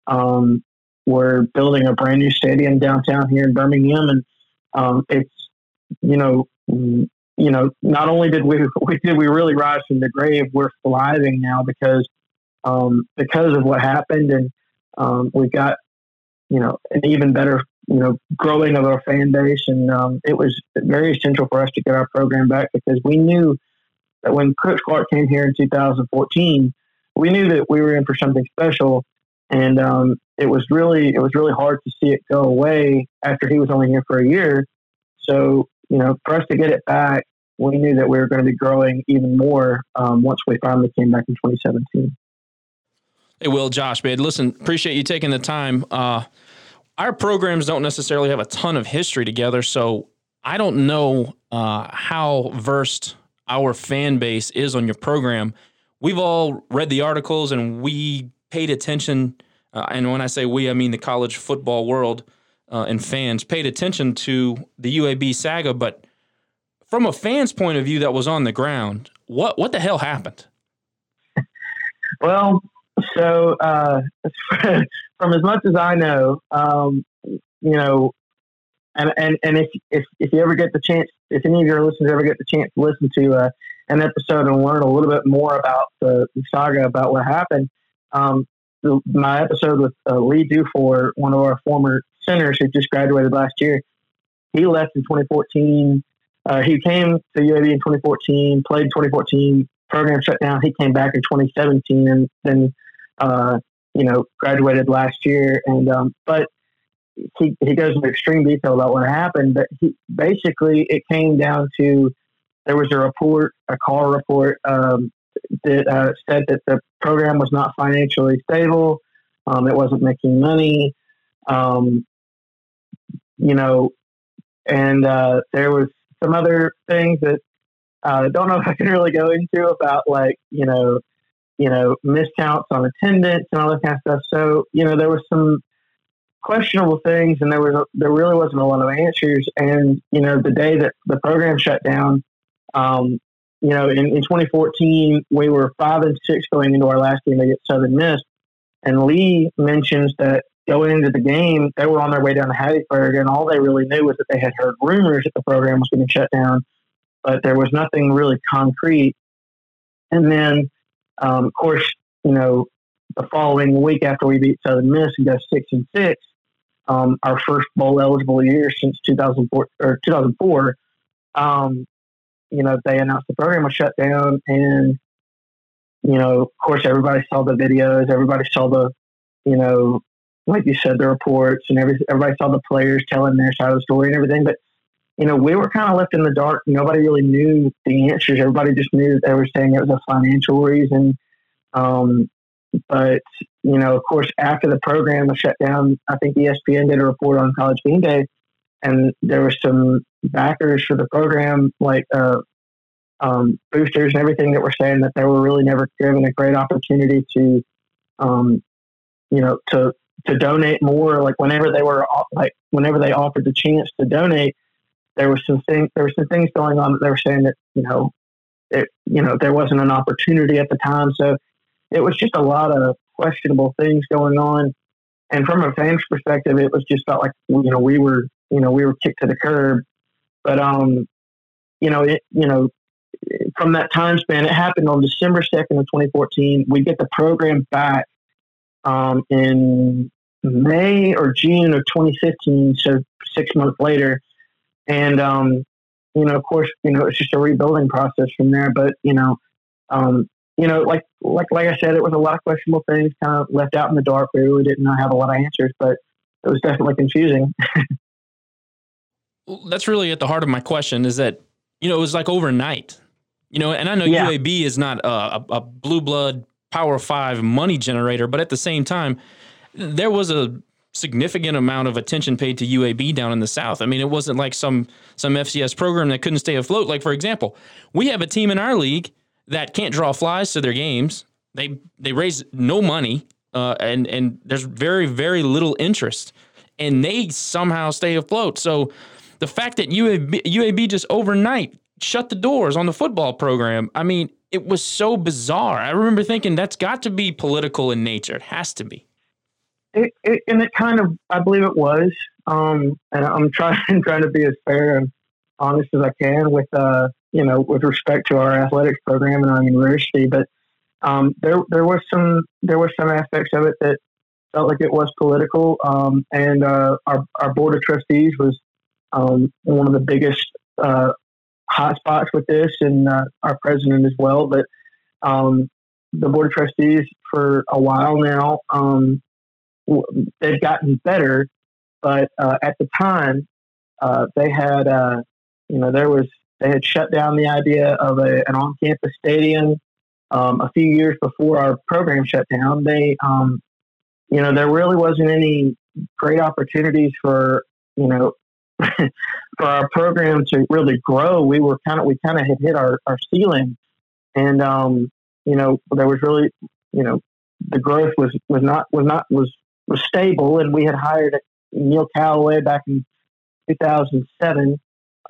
Um, we're building a brand new stadium downtown here in Birmingham, and um, it's you know you know not only did we, we did we really rise from the grave, we're thriving now because um, because of what happened, and um, we've got you know an even better you know growing of our fan base, and um, it was very essential for us to get our program back because we knew that when Coach Clark came here in 2014, we knew that we were in for something special, and um, it was really it was really hard to see it go away after he was only here for a year. So you know, for us to get it back, we knew that we were going to be growing even more um, once we finally came back in 2017. Hey, Will, Josh, man, listen, appreciate you taking the time. Uh, our programs don't necessarily have a ton of history together, so I don't know uh, how versed our fan base is on your program. We've all read the articles and we paid attention. Uh, and when I say we, I mean the college football world uh, and fans paid attention to the UAB saga. But from a fan's point of view that was on the ground, what what the hell happened? Well, so uh, from as much as I know, um, you know, and, and, and if, if, if you ever get the chance, if any of your listeners ever get the chance to listen to uh, an episode and learn a little bit more about the, the saga about what happened, um, the, my episode with uh, Lee Dufour, one of our former centers who just graduated last year, he left in 2014. Uh, he came to UAB in 2014, played in 2014, program shut down. He came back in 2017 and then uh, you know, graduated last year. And um, but he he goes into extreme detail about what happened. But he basically it came down to there was a report, a call report um, that uh, said that the program was not financially stable. Um, it wasn't making money. Um, you know, and uh, there was some other things that I uh, don't know if I can really go into about like you know you know, miscounts on attendance and all that kind of stuff. So, you know, there was some questionable things and there was a, there really wasn't a lot of answers. And, you know, the day that the program shut down, um, you know, in, in 2014, we were five and six going into our last game against Southern Miss. And Lee mentions that going into the game, they were on their way down to Hattiesburg, and all they really knew was that they had heard rumors that the program was going to shut down, but there was nothing really concrete. And then um, of course, you know, the following week after we beat Southern Miss and got six and six, um, our first bowl eligible year since 2004 or 2004, um, you know, they announced the program was shut down, and you know, of course, everybody saw the videos, everybody saw the, you know, like you said, the reports, and every, everybody saw the players telling their side of the story and everything, but you know, we were kind of left in the dark. Nobody really knew the answers. Everybody just knew that they were saying it was a financial reason. Um, but, you know, of course, after the program was shut down, I think ESPN did a report on College Game Day, and there were some backers for the program, like uh, um, boosters and everything, that were saying that they were really never given a great opportunity to, um, you know, to to donate more. Like whenever they were like whenever they offered the chance to donate, there was some thing there were some things going on that they were saying that you know it you know there wasn't an opportunity at the time. So it was just a lot of questionable things going on. And from a fan's perspective, it was just felt like you know we were you know we were kicked to the curb. But um, you know it you know from that time span, it happened on December second of 2014. We get the program back um, in May or June of 2015, so six months later. And um, you know, of course, you know, it's just a rebuilding process from there. But you know, um, you know, like like like I said, it was a lot of questionable things, kind of left out in the dark. We really didn't have a lot of answers, but it was definitely confusing. that's really at the heart of my question. Is that you know it was like overnight, you know, and I know Yeah. UAB is not a, a, a blue blood Power Five money generator, but at the same time, there was a significant amount of attention paid to UAB down in the South. I mean, it wasn't like some some FCS program that couldn't stay afloat. Like for example, we have a team in our league that can't draw flies to their games. They they raise no money, uh, and and there's very very little interest, and they somehow stay afloat. So the fact that UAB, UAB just overnight shut the doors on the football program, I mean, it was so bizarre. I remember thinking that's got to be political in nature. It has to be. it, it, and it kind of, I believe it was. Um, and I'm trying trying to be as fair and honest as I can with, uh, you know, with respect to our athletics program and our university. But um, there there was some there were some aspects of it that felt like it was political. Um, and uh, our our board of trustees was um, one of the biggest uh, hotspots with this, and uh, our president as well. But um, the board of trustees for a while now. Um, they've gotten better, but uh, at the time, uh, they had, uh, you know, there was they had shut down the idea of a, an on-campus stadium um, a few years before our program shut down. They, um, you know, there really wasn't any great opportunities for, you know, for our program to really grow. We were kind of we kind of had hit our, our ceiling, and um, you know, there was really, you know, the growth was was not was not was was stable, and we had hired Neil Callaway back in 2007,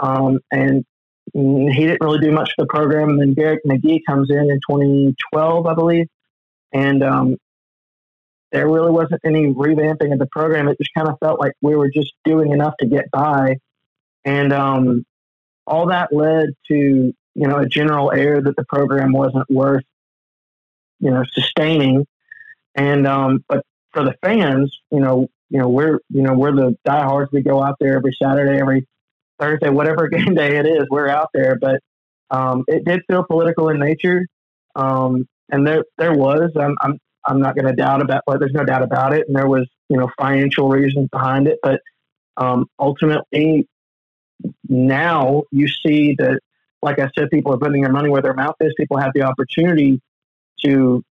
um, and he didn't really do much for the program. And then Garrick McGee comes in in 2012, I believe, and um, there really wasn't any revamping of the program. It just kind of felt like we were just doing enough to get by, and um, all that led to you know a general air that the program wasn't worth you know sustaining. And um, but for the fans, you know, you know, we're you know we're the diehards. We go out there every Saturday, every Thursday, whatever game day it is, we're out there. But um, it did feel political in nature, um, and there there was. I'm I'm, I'm not going to doubt about. Well, there's no doubt about it, and there was you know financial reasons behind it. But um, ultimately, now you see that, like I said, people are putting their money where their mouth is. People have the opportunity to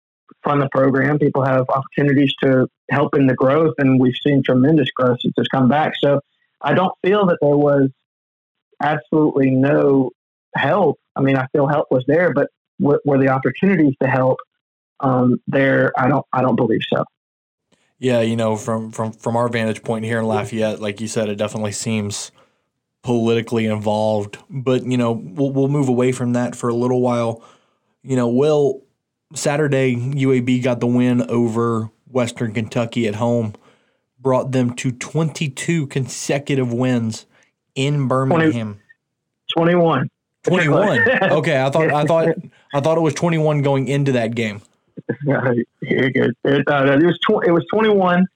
fund the program. People have opportunities to help in the growth, and we've seen tremendous growth since it's come back. So I don't feel that there was absolutely no help. I mean, I feel help was there, but were, were the opportunities to help um, there? I don't. I don't believe so. Yeah, you know, from from from our vantage point here in Lafayette, like you said, it definitely seems politically involved. But you know, we'll we'll move away from that for a little while. You know, Will Saturday UAB got the win over Western Kentucky at home, brought them to 22 consecutive wins in Birmingham. Twenty-one. 21. Okay, I thought I thought I thought it was 21 going into that game. Uh, Here. It, uh, it was tw- it was twenty one.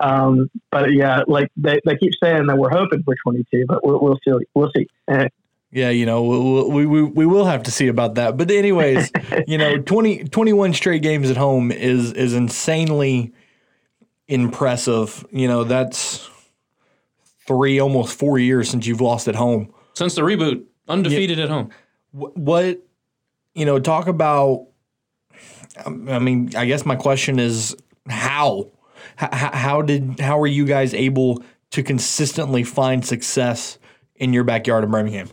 Um, but yeah, like they, they keep saying that we're hoping for twenty two, but we'll, we'll see. We'll see. Uh, Yeah, you know, we, we, we will have to see about that. But anyways, you know, 20, 21 straight games at home is is insanely impressive. You know, that's three, almost four years since you've lost at home. Since the reboot, undefeated at home. What, you know, talk about, I mean, I guess my question is how? H- how did, how are you guys able to consistently find success in your backyard in Birmingham?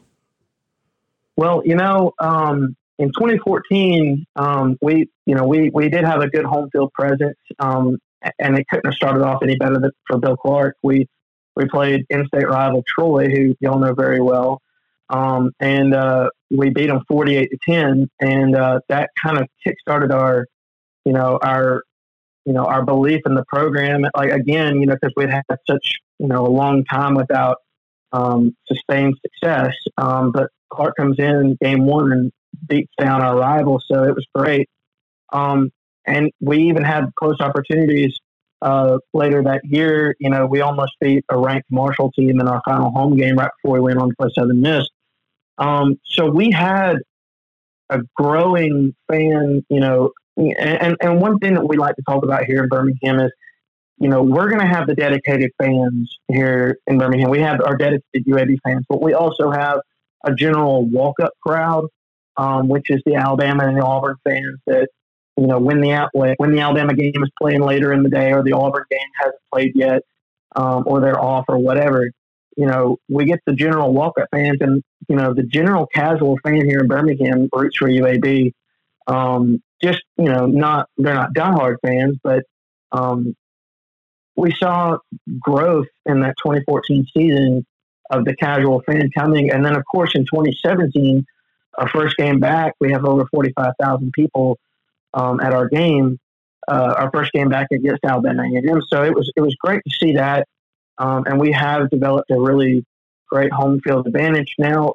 Well, you know, um, in 2014, um, we, you know, we, we did have a good home field presence. Um, and it couldn't have started off any better for Bill Clark. We we played in-state rival Troy, who y'all know very well, um, and uh, we beat them forty-eight to ten, and uh, that kind of kick-started our, you know, our, you know, our belief in the program. Like again, you know, because we'd had such you know a long time without um, sustained success, um, but Clark comes in game one and beats down our rival, so it was great. Um, and we even had close opportunities uh, later that year. You know, we almost beat a ranked Marshall team in our final home game right before we went on to play Southern Miss. Um, so we had a growing fan, you know, and, and one thing that we like to talk about here in Birmingham is, you know, we're going to have the dedicated fans here in Birmingham. We have our dedicated UAB fans, but we also have a general walk up crowd, um, which is the Alabama and the Auburn fans that you know, when the when the Alabama game is playing later in the day or the Auburn game hasn't played yet, um, or they're off or whatever, you know, we get the general walk-up fans and you know the general casual fan here in Birmingham roots for UAB. Um, just you know, not they're not diehard fans, but um, we saw growth in that 2014 season of the casual fan coming, and then of course in 2017, our first game back, we have over 45,000 people um, at our game, uh, our first game back against Alabama A&M. So it was it was great to see that, um, and we have developed a really great home field advantage. Now,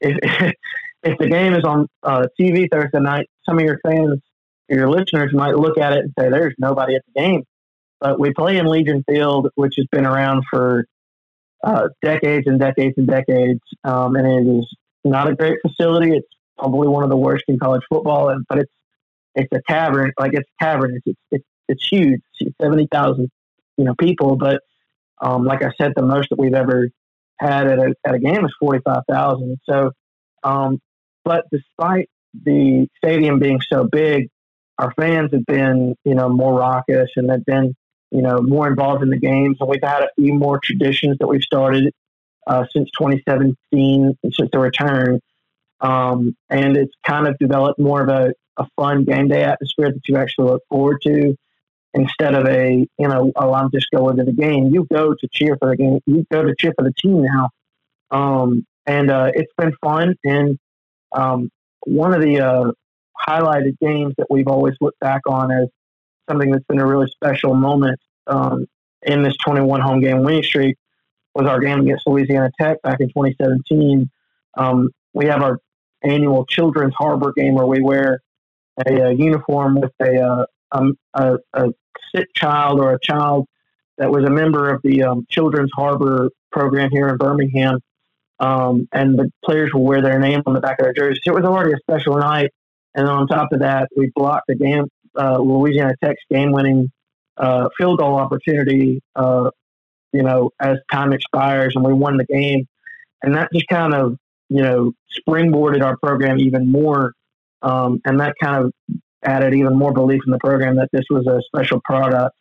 if if the game is on uh, TV Thursday night, some of your fans, your listeners might look at it and say, "There's nobody at the game," but we play in Legion Field, which has been around for uh, decades and decades and decades, um, and it is not a great facility. It's probably one of the worst in college football, but it's it's a cavern, like it's a cavern. It's it's it's, huge, seventy thousand, you know, people. But um, like I said, the most that we've ever had at a at a game is forty five thousand. So, um, but despite the stadium being so big, our fans have been you know more raucous and they've been you know more involved in the games, and we've had a few more traditions that we've started uh, since 2017, since the return. Um, and it's kind of developed more of a, a fun game day atmosphere that you actually look forward to instead of a, you know, oh, I'm just going to the game. You go to cheer for the game. You go to cheer for the team now. Um, and uh, it's been fun. And um, one of the uh, highlighted games that we've always looked back on as something that's been a really special moment um, in this 21 home game winning streak was our game against Louisiana Tech back in 2017. Um, we have our annual Children's Harbor game where we wear a, a uniform with a, uh, um, a, a, sick child or a child that was a member of the um, Children's Harbor program here in Birmingham. Um, and the players will wear their name on the back of their jerseys. It was already a special night. And on top of that, we blocked the game, uh, Louisiana Tech's game winning uh, field goal opportunity, uh, you know, as time expires and we won the game. And that just kind of you know, springboarded our program even more. Um, and that kind of added even more belief in the program that this was a special product.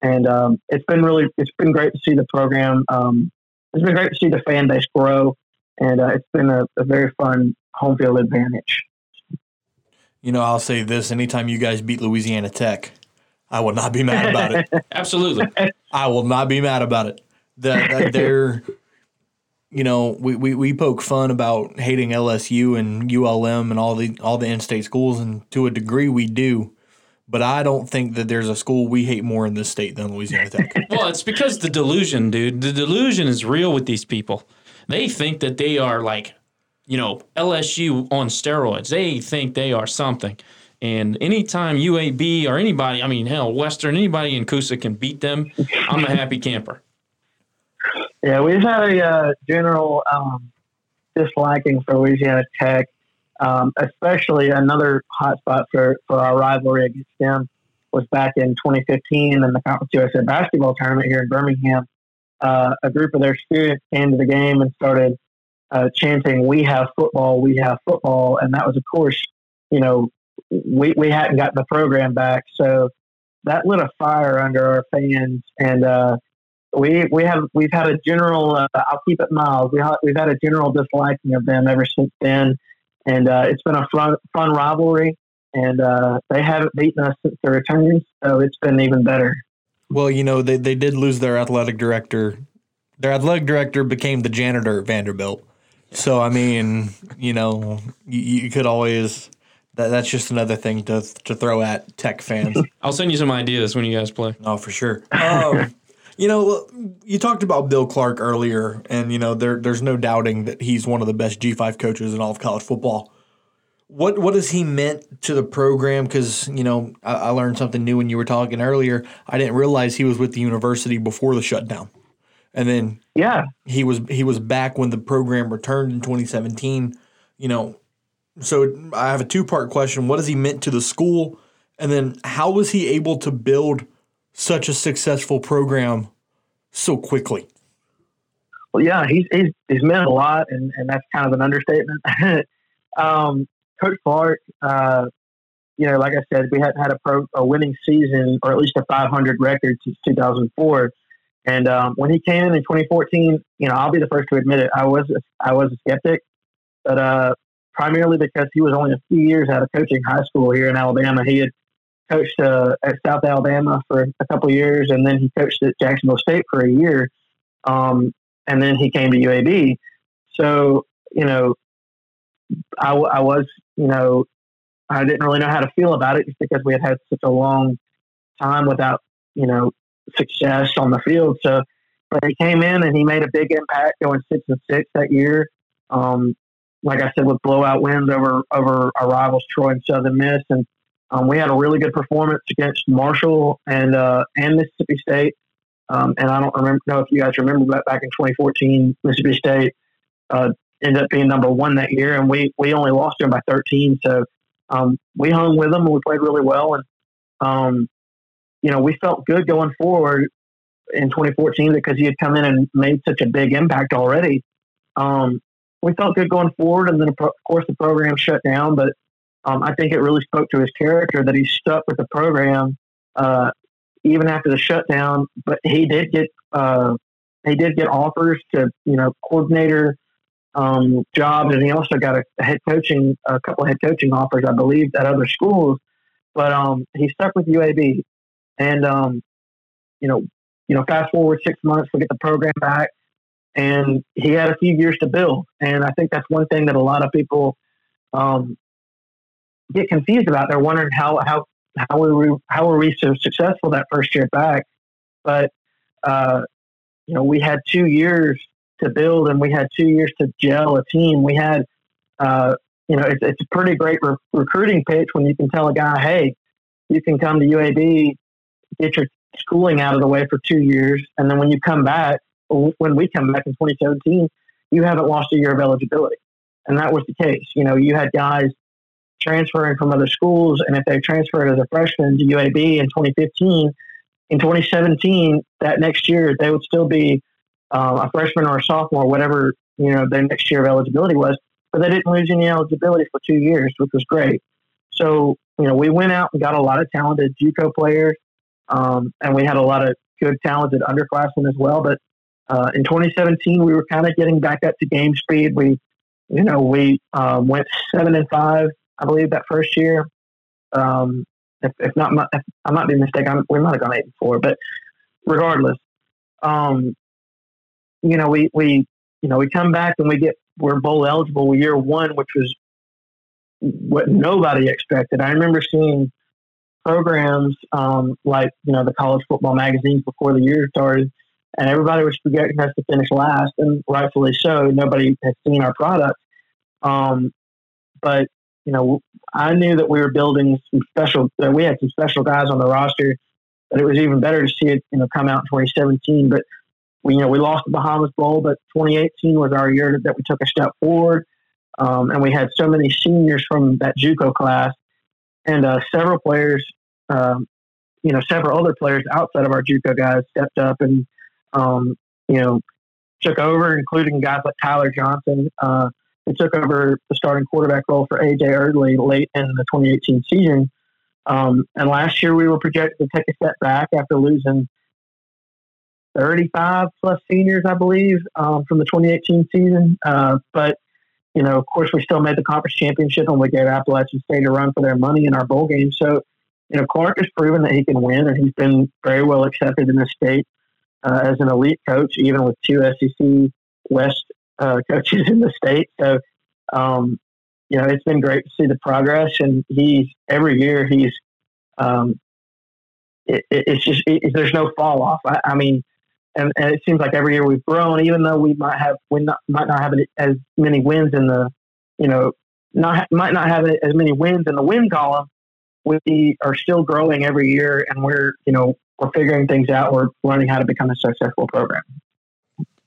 And um, it's been really, it's been great to see the program. Um, it's been great to see the fan base grow. And uh, it's been a, a very fun home field advantage. You know, I'll say this anytime you guys beat Louisiana Tech, I will not be mad about it. Absolutely. I will not be mad about it. That, they're you know, we, we, we poke fun about hating LSU and ULM and all the all the in-state schools, and to a degree we do. But I don't think that there's a school we hate more in this state than Louisiana Tech. well, it's because the delusion, dude. The delusion is real with these people. They think that they are like, you know, LSU on steroids. They think they are something. And anytime UAB or anybody, I mean, hell, Western, anybody in Coosa can beat them, I'm a happy camper. Yeah, we've had a uh, general um, disliking for Louisiana Tech, um, especially another hotspot for, for our rivalry against them was back in 2015 in the Conference USA basketball tournament here in Birmingham. Uh, a group of their students came to the game and started uh, chanting, "We have football, we have football," and that was, of course, you know, we we hadn't gotten the program back, so that lit a fire under our fans, and uh, we we have we've had a general. Uh, I'll keep it mild. We ha- we've had a general disliking of them ever since then, and uh, it's been a fun fun rivalry. And uh, they haven't beaten us since the return, so it's been even better. Well, you know, they, they did lose their athletic director. Their athletic director became the janitor at Vanderbilt. So, I mean, you know, you, you could always. That, that's just another thing to to throw at tech fans. I'll send you some ideas when you guys play. Oh, for sure. Um, you know, you talked about Bill Clark earlier, and you know there there's no doubting that he's one of the best G5 coaches in all of college football. What what has he meant to the program? Because you know I, I learned something new when you were talking earlier. I didn't realize he was with the university before the shutdown, and then Yeah, he was he was back when the program returned in 2017. You know, so I have a two part question: What has he meant to the school, and then how was he able to build such a successful program so quickly? Well, yeah, he's he's, he's meant a lot, and, and that's kind of an understatement. um, Coach Clark, uh, you know, like I said, we hadn't had a pro a winning season or at least a 500 record since 2004. And um, when he came in in 2014, you know, I'll be the first to admit it. I was I was a skeptic, but uh, primarily because he was only a few years out of coaching high school here in Alabama. He had coached uh, at South Alabama for a couple years, and then he coached at Jacksonville State for a year. Um, and then he came to UAB. So, you know, I was, you know, I didn't really know how to feel about it just because we had had such a long time without, you know, success on the field. So, but he came in and he made a big impact going six and six that year. Um, like I said, with blowout wins over over our rivals Troy and Southern Miss, and um, we had a really good performance against Marshall and uh, and Mississippi State. Um, and I don't remember know if you guys remember, but back in 2014, Mississippi State uh, ended up being number one that year, and we we only lost them by 13. So um, we hung with them and we played really well, and um, you know we felt good going forward in 2014 because he had come in and made such a big impact already. Um, we felt good going forward, and then of course the program shut down, but um, I think it really spoke to his character that he stuck with the program uh, even after the shutdown. But he did get uh, he did get offers to you know coordinator um, jobs, and he also got a, a head coaching a couple of head coaching offers, I believe, at other schools. But um, he stuck with UAB, and um, you know, you know, fast forward six months, we get the program back, and he had a few years to build. And I think that's one thing that a lot of people um, get confused about. They're wondering how how how were we how were we so successful that first year back? But uh, you know, we had two years to build, and we had two years to gel a team. We had, uh, you know, it's, it's a pretty great re- recruiting pitch when you can tell a guy, hey, you can come to UAB, get your schooling out of the way for two years, and then when you come back, when we come back in 2017, you haven't lost a year of eligibility, and that was the case. You know, you had guys transferring from other schools, and if they transferred as a freshman to UAB in 2015, in 2017, that next year they would still be um, a freshman or a sophomore, whatever you know their next year of eligibility was. But they didn't lose any eligibility for two years, which was great. So you know we went out and got a lot of talented JUCO players, um, and we had a lot of good talented underclassmen as well. But uh, in 2017, we were kind of getting back up to game speed. We, you know, we um, went seven and five, I believe, that first year. Um, if, if not, if I might be mistaken. We might have gone eight and four, but regardless, um, you know, we we you know we come back and we get we're bowl eligible year one, which was what nobody expected. I remember seeing programs um, like you know the college football magazines before the year started, and everybody was projecting us to finish last, and rightfully so. Nobody had seen our product, um, but you know I knew that we were building some special. That we had some special guys on the roster. But it was even better to see it, you know, come out in 2017. But we, you know, we lost the Bahamas Bowl, but 2018 was our year that we took a step forward. Um, and we had so many seniors from that JUCO class, and uh, several players, um, you know, several other players outside of our JUCO guys stepped up and, um, you know, took over, including guys like Tyler Johnson, uh, who took over the starting quarterback role for AJ Erdley late in the 2018 season. Um, and last year we were projected to take a step back after losing 35 plus seniors, I believe, um, from the 2018 season. Uh, but, you know, of course, we still made the conference championship and we gave Appalachian State a run for their money in our bowl game. So, you know, Clark has proven that he can win, and he's been very well accepted in the state uh, as an elite coach, even with two SEC West uh, coaches in the state. So, um, you know, it's been great to see the progress, and he's every year he's. Um, it, it, it's just it, there's no fall off. I, I mean, and, and, it seems like every year we've grown, even though we might have we not, might not have as many wins in the, you know, not might not have as many wins in the win column. We are still growing every year, and we're you know we're figuring things out. We're learning how to become a successful program.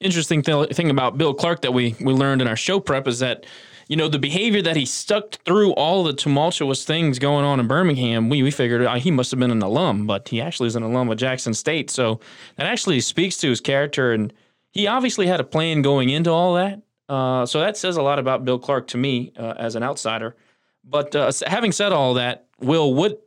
Interesting th- thing about Bill Clark that we we learned in our show prep is that you know the behavior that he stuck through all the tumultuous things going on in Birmingham. We we figured uh, he must have been an alum, but he actually is an alum of Jackson State. So that actually speaks to his character, and he obviously had a plan going into all that. Uh, so that says a lot about Bill Clark to me uh, as an outsider. But uh, having said all that, Will, what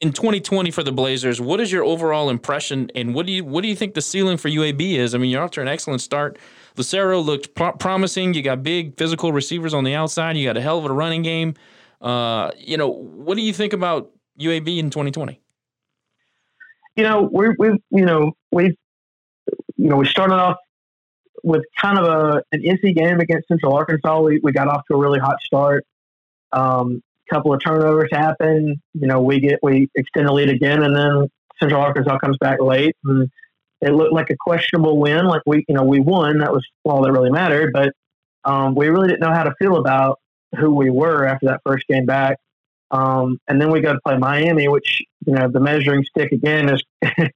in 2020 for the Blazers, what is your overall impression, and what do you what do you think the ceiling for UAB is? I mean, you're off to an excellent start. Lucero looked pro- promising. You got big physical receivers on the outside. You got a hell of a running game. Uh, you know, what do you think about UAB in 2020? You know, we we you know we you know we started off with kind of a an easy game against Central Arkansas. We we got off to a really hot start. Um, couple of turnovers happen. You know, we get we extend the lead again, and then Central Arkansas comes back late, and it looked like a questionable win. Like we, you know, we won. That was all that really mattered. But um, we really didn't know how to feel about who we were after that first game back. Um, and then we go to play Miami, which you know the measuring stick again is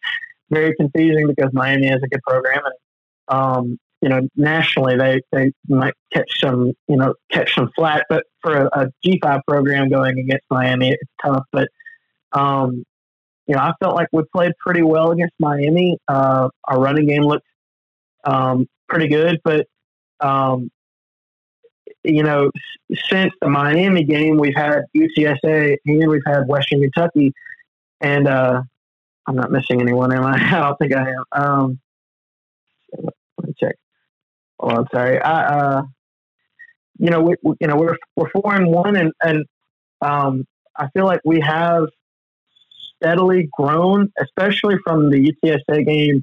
very confusing because Miami is a good program, and um, you know, nationally they, they might catch some, you know, catch some flat, But for a a G5 program going against Miami, it's tough. But, um, you know, I felt like we played pretty well against Miami. Uh, our running game looked um, pretty good, but um, you know, since the Miami game, we've had UTSA and we've had Western Kentucky, and uh, I'm not missing anyone, am I? I don't think I am. Um, let me check. Oh, I'm sorry. I, uh, you know, we, we, you know, we're we're four and one, and and um, I feel like we have steadily grown, especially from the UTSA game.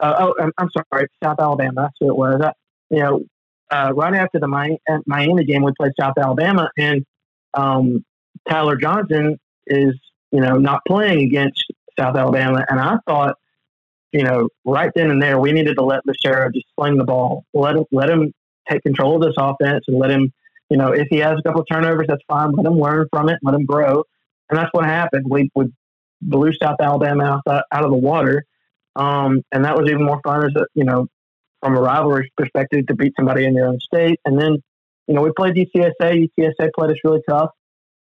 Uh, oh, I'm, I'm, sorry, South Alabama. That's who it was. I, you know, uh, right after the Miami, Miami game, we played South Alabama, and um, Tyler Johnson is you know not playing against South Alabama, and I thought you know, right then and there, we needed to let Lucero just sling the ball, let him let him take control of this offense, and let him, you know, if he has a couple turnovers, that's fine. Let him learn from it, let him grow, and that's what happened. We we blew South Alabama out, out of the water, um, and that was even more fun as a, you know, from a rivalry perspective to beat somebody in their own state, and then. You know, we played UTSA. UTSA played us really tough,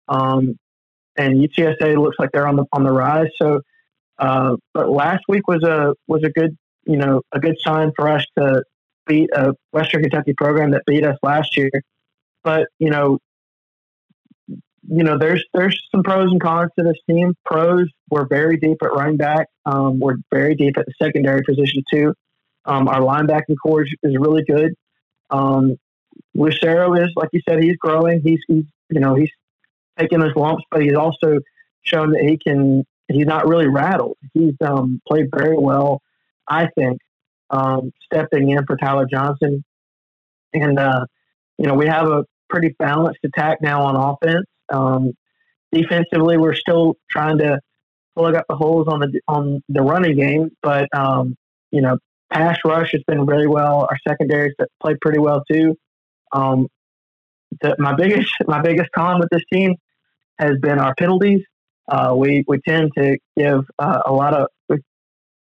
um, and UTSA looks like they're on the on the rise. So, uh, but last week was a was a good you know a good sign for us to beat a Western Kentucky program that beat us last year. But you know, you know, there's there's some pros and cons to this team. Pros, we're very deep at running back. Um, we're very deep at the secondary position too. Um, our linebacking corps is, really good. Um, Lucero is, like you said, he's growing. He's, he's you know he's taking his lumps, but he's also shown that he can he's not really rattled. He's um, played very well, I think, um, stepping in for Tyler Johnson. And, uh, you know, we have a pretty balanced attack now on offense. Um, defensively, we're still trying to plug up the holes on the on the running game, but um, you know, pass rush has been really well. Our secondaries played pretty well too. Um, the, my biggest my biggest con with this team has been our penalties uh, we we tend to give uh, a lot of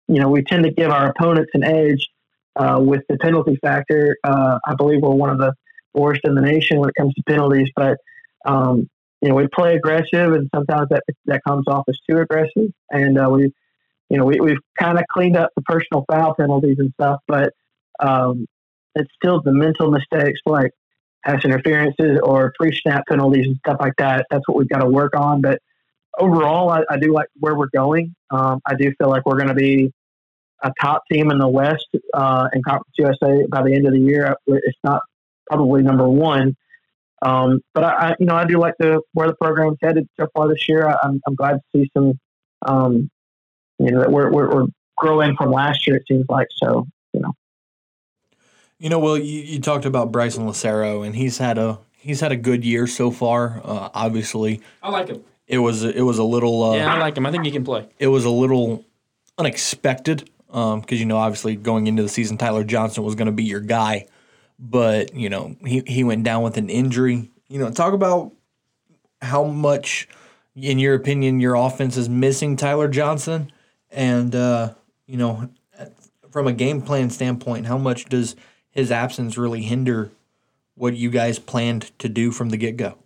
you know we tend to give our opponents an edge uh, with the penalty factor. Uh, I believe we're one of the worst in the nation when it comes to penalties, but um, you know we play aggressive, and sometimes that that comes off as too aggressive, and uh, we you know we, we've kind of cleaned up the personal foul penalties and stuff, but um, it's still the mental mistakes like pass interferences or pre-snap penalties and stuff like that. That's what we've got to work on, but overall, I, I, do like where we're going. Um, I do feel like we're going to be a top team in the West uh, in Conference USA by the end of the year. It's not probably number one, Um, but I, I, you know, I do like the where the program's headed so far this year. I, I'm, I'm glad to see some, um, you know, that we're, we're, we're growing from last year. It seems like so. You know, You know, well, you, you talked about Bryson Lucero, and he's had a he's had a good year so far. Uh, obviously, I like him. It was it was a little uh, Yeah, I like him. I think he can play. it was a little unexpected because you know obviously going into the season Tyler Johnson was going to be your guy, but you know he he went down with an injury. You know, talk about how much, in your opinion, your offense is missing Tyler Johnson, and uh, you know from a game plan standpoint, how much does his absence really hinder what you guys planned to do from the get go?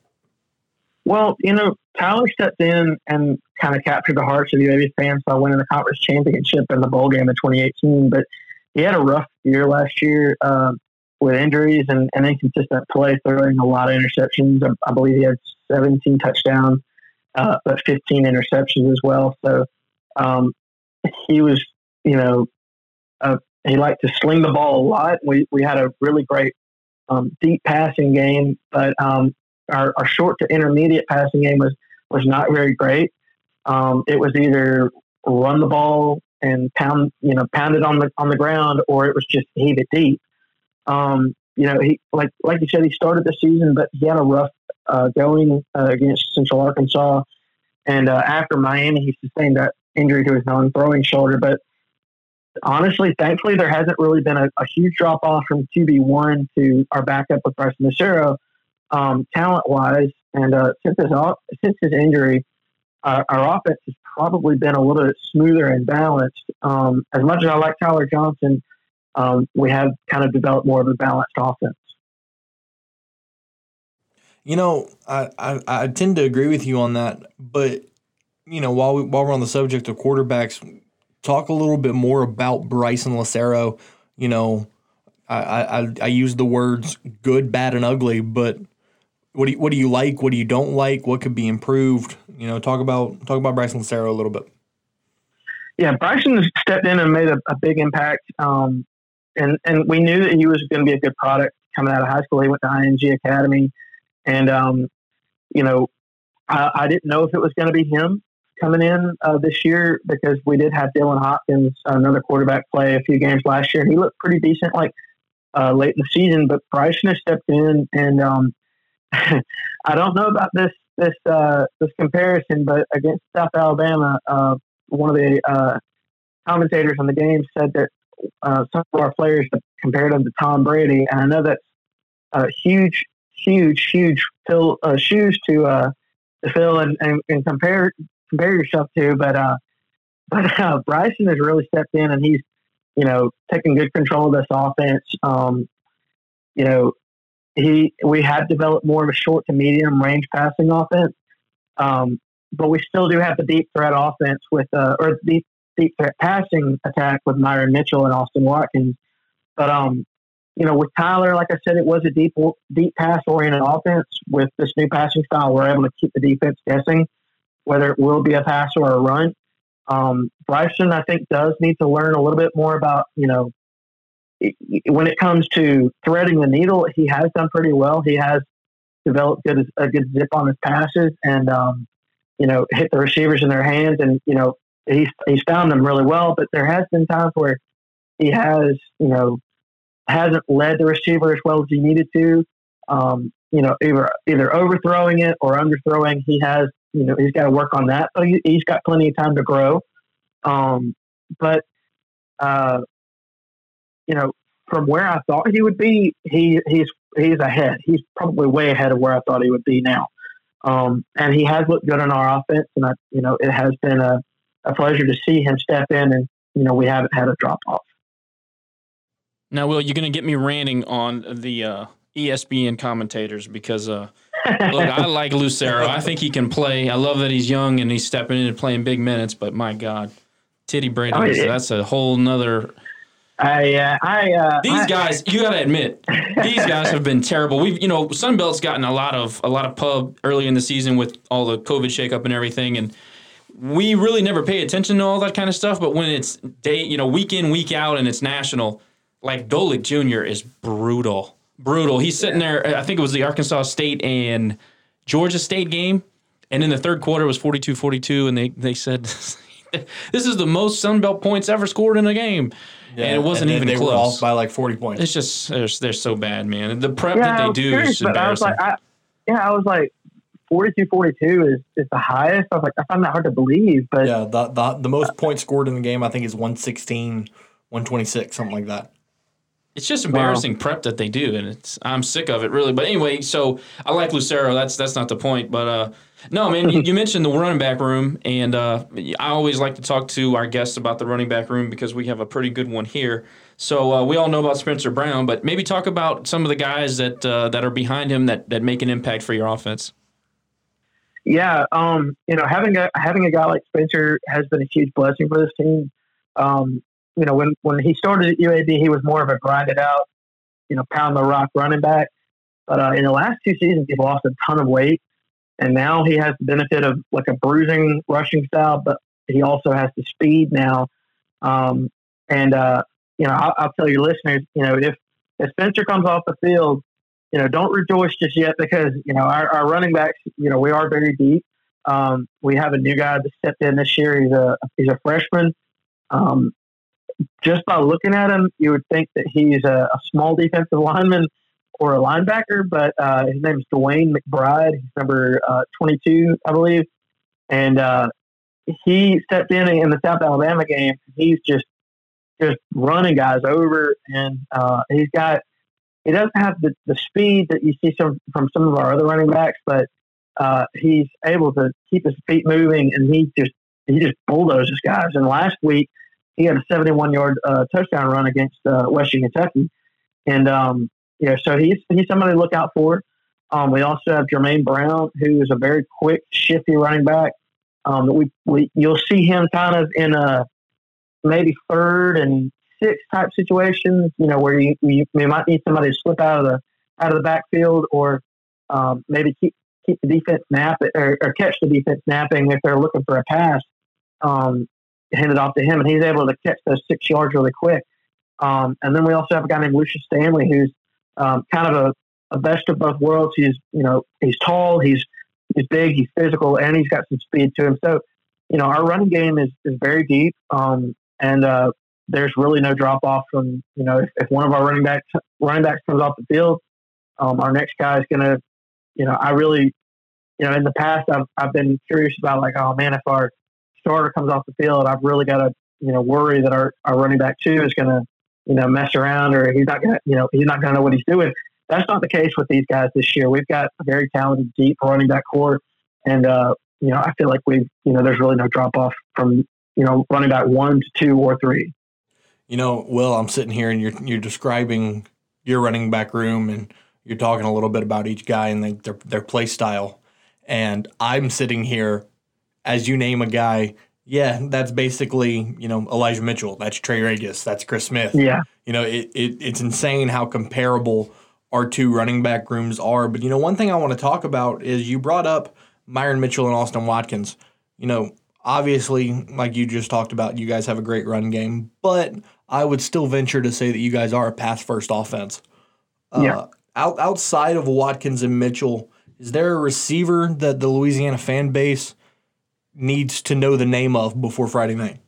Well, you know, Tyler stepped in and kind of captured the hearts of the UAB fans by winning the conference championship and the bowl game in 2018. But he had a rough year last year uh, with injuries and, and inconsistent play, throwing a lot of interceptions. I, I believe he had 17 touchdowns, uh, but 15 interceptions as well. So um, he was, you know, uh, he liked to sling the ball a lot. We we had a really great um, deep passing game, but um, our, our short to intermediate passing game was was not very great. Um, it was either run the ball and pound, you know, pound it on the on the ground, or it was just heave it deep. Um, you know, he like like you said, he started the season, but he had a rough uh, going uh, against Central Arkansas, and uh, after Miami, he sustained that injury to his non-throwing shoulder. But honestly, thankfully, there hasn't really been a, a huge drop off from QB one to our backup with Bryson Lucero, um, talent wise. And uh, since his since his injury, our offense has probably been a little bit smoother and balanced. Um, as much as I like Tyler Johnson, um, we have kind of developed more of a balanced offense. You know, I, I, I tend to agree with you on that, but you know, while we, while we're on the subject of quarterbacks, talk a little bit more about Bryson Lucero. You know, I, I, I use the words good, bad, and ugly, but what do you, what do you like? What do you don't like? What could be improved? You know, talk about talk about Bryson Lucero a little bit. Yeah, Bryson stepped in and made a, a big impact, um, and and we knew that he was going to be a good product coming out of high school. He went to IMG Academy, and um, you know, I, I didn't know if it was going to be him coming in uh, this year because we did have Dylan Hopkins, another quarterback, play a few games last year, he looked pretty decent, like uh, late in the season. But Bryson has stepped in, and um, I don't know about this this uh, this comparison, but against South Alabama, uh, one of the uh, commentators on the game said that uh, some of our players compared him to Tom Brady, and I know that's a huge, huge, huge fill, uh, shoes to uh, to fill and, and, and compare compare yourself to. But but Bryson has really stepped in, and he's you know taking good control of this offense. Um, you know, he we have developed more of a short to medium range passing offense, um, but we still do have the deep threat offense with uh, or deep deep threat passing attack with Myron Mitchell and Austin Watkins. But um, you know, with Tyler, like I said, it was a deep deep pass oriented offense. With this new passing style, we're able to keep the defense guessing whether it will be a pass or a run. Um, Bryson, I think, does need to learn a little bit more about, you know, when it comes to threading the needle, he has done pretty well. He has developed good, a good zip on his passes and, um, you know, hit the receivers in their hands. And, you know, he's, he's found them really well. But there has been times where he has, you know, hasn't led the receiver as well as he needed to. Um, you know, either either overthrowing it or underthrowing. He has, you know, he's got to work on that. But he, has got plenty of time to grow. Um, but uh, you know, from where I thought he would be, he he's he's ahead. He's probably way ahead of where I thought he would be now. Um, and he has looked good on our offense, and I, you know, it has been a, a pleasure to see him step in, and you know, we haven't had a drop off. Now, Will, you're going to get me ranting on the uh, ESPN commentators because, uh, look, I like Lucero. I think he can play. I love that he's young and he's stepping in and playing big minutes. But my God, Titty Brady, oh, yeah. that's a whole nother. I, uh, I, uh, these guys, I, you got to admit, these guys have been terrible. We've, you know, Sunbelt's gotten a lot of a lot of pub early in the season with all the COVID shakeup and everything, and we really never pay attention to all that kind of stuff. But when it's day, you know, week in, week out, and it's national, like Dolig Jr. is brutal brutal. He's sitting there. I think it was the Arkansas State and Georgia State game, and in the third quarter it was 42-42, and they they said this is the most Sun Belt points ever scored in a game, and it wasn't then even they close. Were off by like forty points. it's just they're, they're so bad, man. The prep Yeah, that they do curious, is but I was like, I, yeah, I was like, 42 42 is, is the highest. I was like, I find that hard to believe, but yeah, the, the the most points scored in the game I think is 116, 126, something like that. It's just embarrassing prep that they do, and it's I'm sick of it really. But anyway, so I like Lucero. That's that's not the point. But uh, no, man, you, you mentioned the running back room, and uh, I always like to talk to our guests about the running back room because we have a pretty good one here. So uh, we all know about Spencer Brown, but maybe talk about some of the guys that uh, that are behind him that that make an impact for your offense. yeah, um, you know, having a having a guy like Spencer has been a huge blessing for this team. Um, you know, when when he started at UAB, he was more of a grinded out, you know, pound the rock running back. But uh, in the last two seasons, he's lost a ton of weight, and now he has the benefit of like a bruising rushing style, but he also has the speed now. Um, and uh, you know, I'll, I'll tell your listeners, you know, if if Spencer comes off the field you know, don't rejoice just yet because, you know, our, our running backs, you know, we are very deep. Um, we have a new guy that stepped in this year. He's a, he's a freshman. Um, just by looking at him, you would think that he's a, a small defensive lineman or a linebacker, but uh, his name is DeWayne McBride. He's number uh, 22, I believe. And uh, he stepped in in the South Alabama game. He's just, just running guys over, and uh, he's got he doesn't have the, the speed that you see some from some of our other running backs, but uh, he's able to keep his feet moving, and he just he just bulldozes guys. And last week he had a 71 yard uh, touchdown run against uh, Western Kentucky, and um, yeah, so he's he's somebody to look out for. Um, we also have Jermaine Brown, who is a very quick, shifty running back. Um, we, we you'll see him kind of in a maybe third and six type situations, you know, where you, you, you might need somebody to slip out of the out of the backfield or um, maybe keep keep the defense nap or, or catch the defense napping if they're looking for a pass. Um, hand it off to him, and he's able to catch those six yards really quick. Um, and then we also have a guy named Lucius Stanley, who's um, kind of a, a best of both worlds. He's you know he's tall, he's he's big, he's physical, and he's got some speed to him. So you know our running game is is very deep, um, and uh, there's really no drop off from you know if, if one of our running backs running backs comes off the field, um, our next guy is going to you know I really you know in the past I've I've been curious about like oh man if our starter comes off the field I've really got to you know worry that our, our running back two is going to you know mess around or he's not going to you know he's not going to know what he's doing. That's not the case with these guys this year. We've got a very talented deep running back corps, and uh, you know I feel like we've you know there's really no drop off from you know running back one to two or three. You know, Will, I'm sitting here and you're you're describing your running back room and you're talking a little bit about each guy and their their play style. And I'm sitting here as you name a guy, yeah, that's basically, you know, Elijah Mitchell, that's Trey Ragas, that's Chris Smith. Yeah, You know, it, it it's insane how comparable our two running back rooms are. But you know, one thing I want to talk about is you brought up Myron Mitchell and Austin Watkins. You know, obviously, like you just talked about, you guys have a great run game, but I would still venture to say that you guys are a pass first offense. Uh, Yeah. Out, outside of Watkins and Mitchell, is there a receiver that the Louisiana fan base needs to know the name of before Friday night?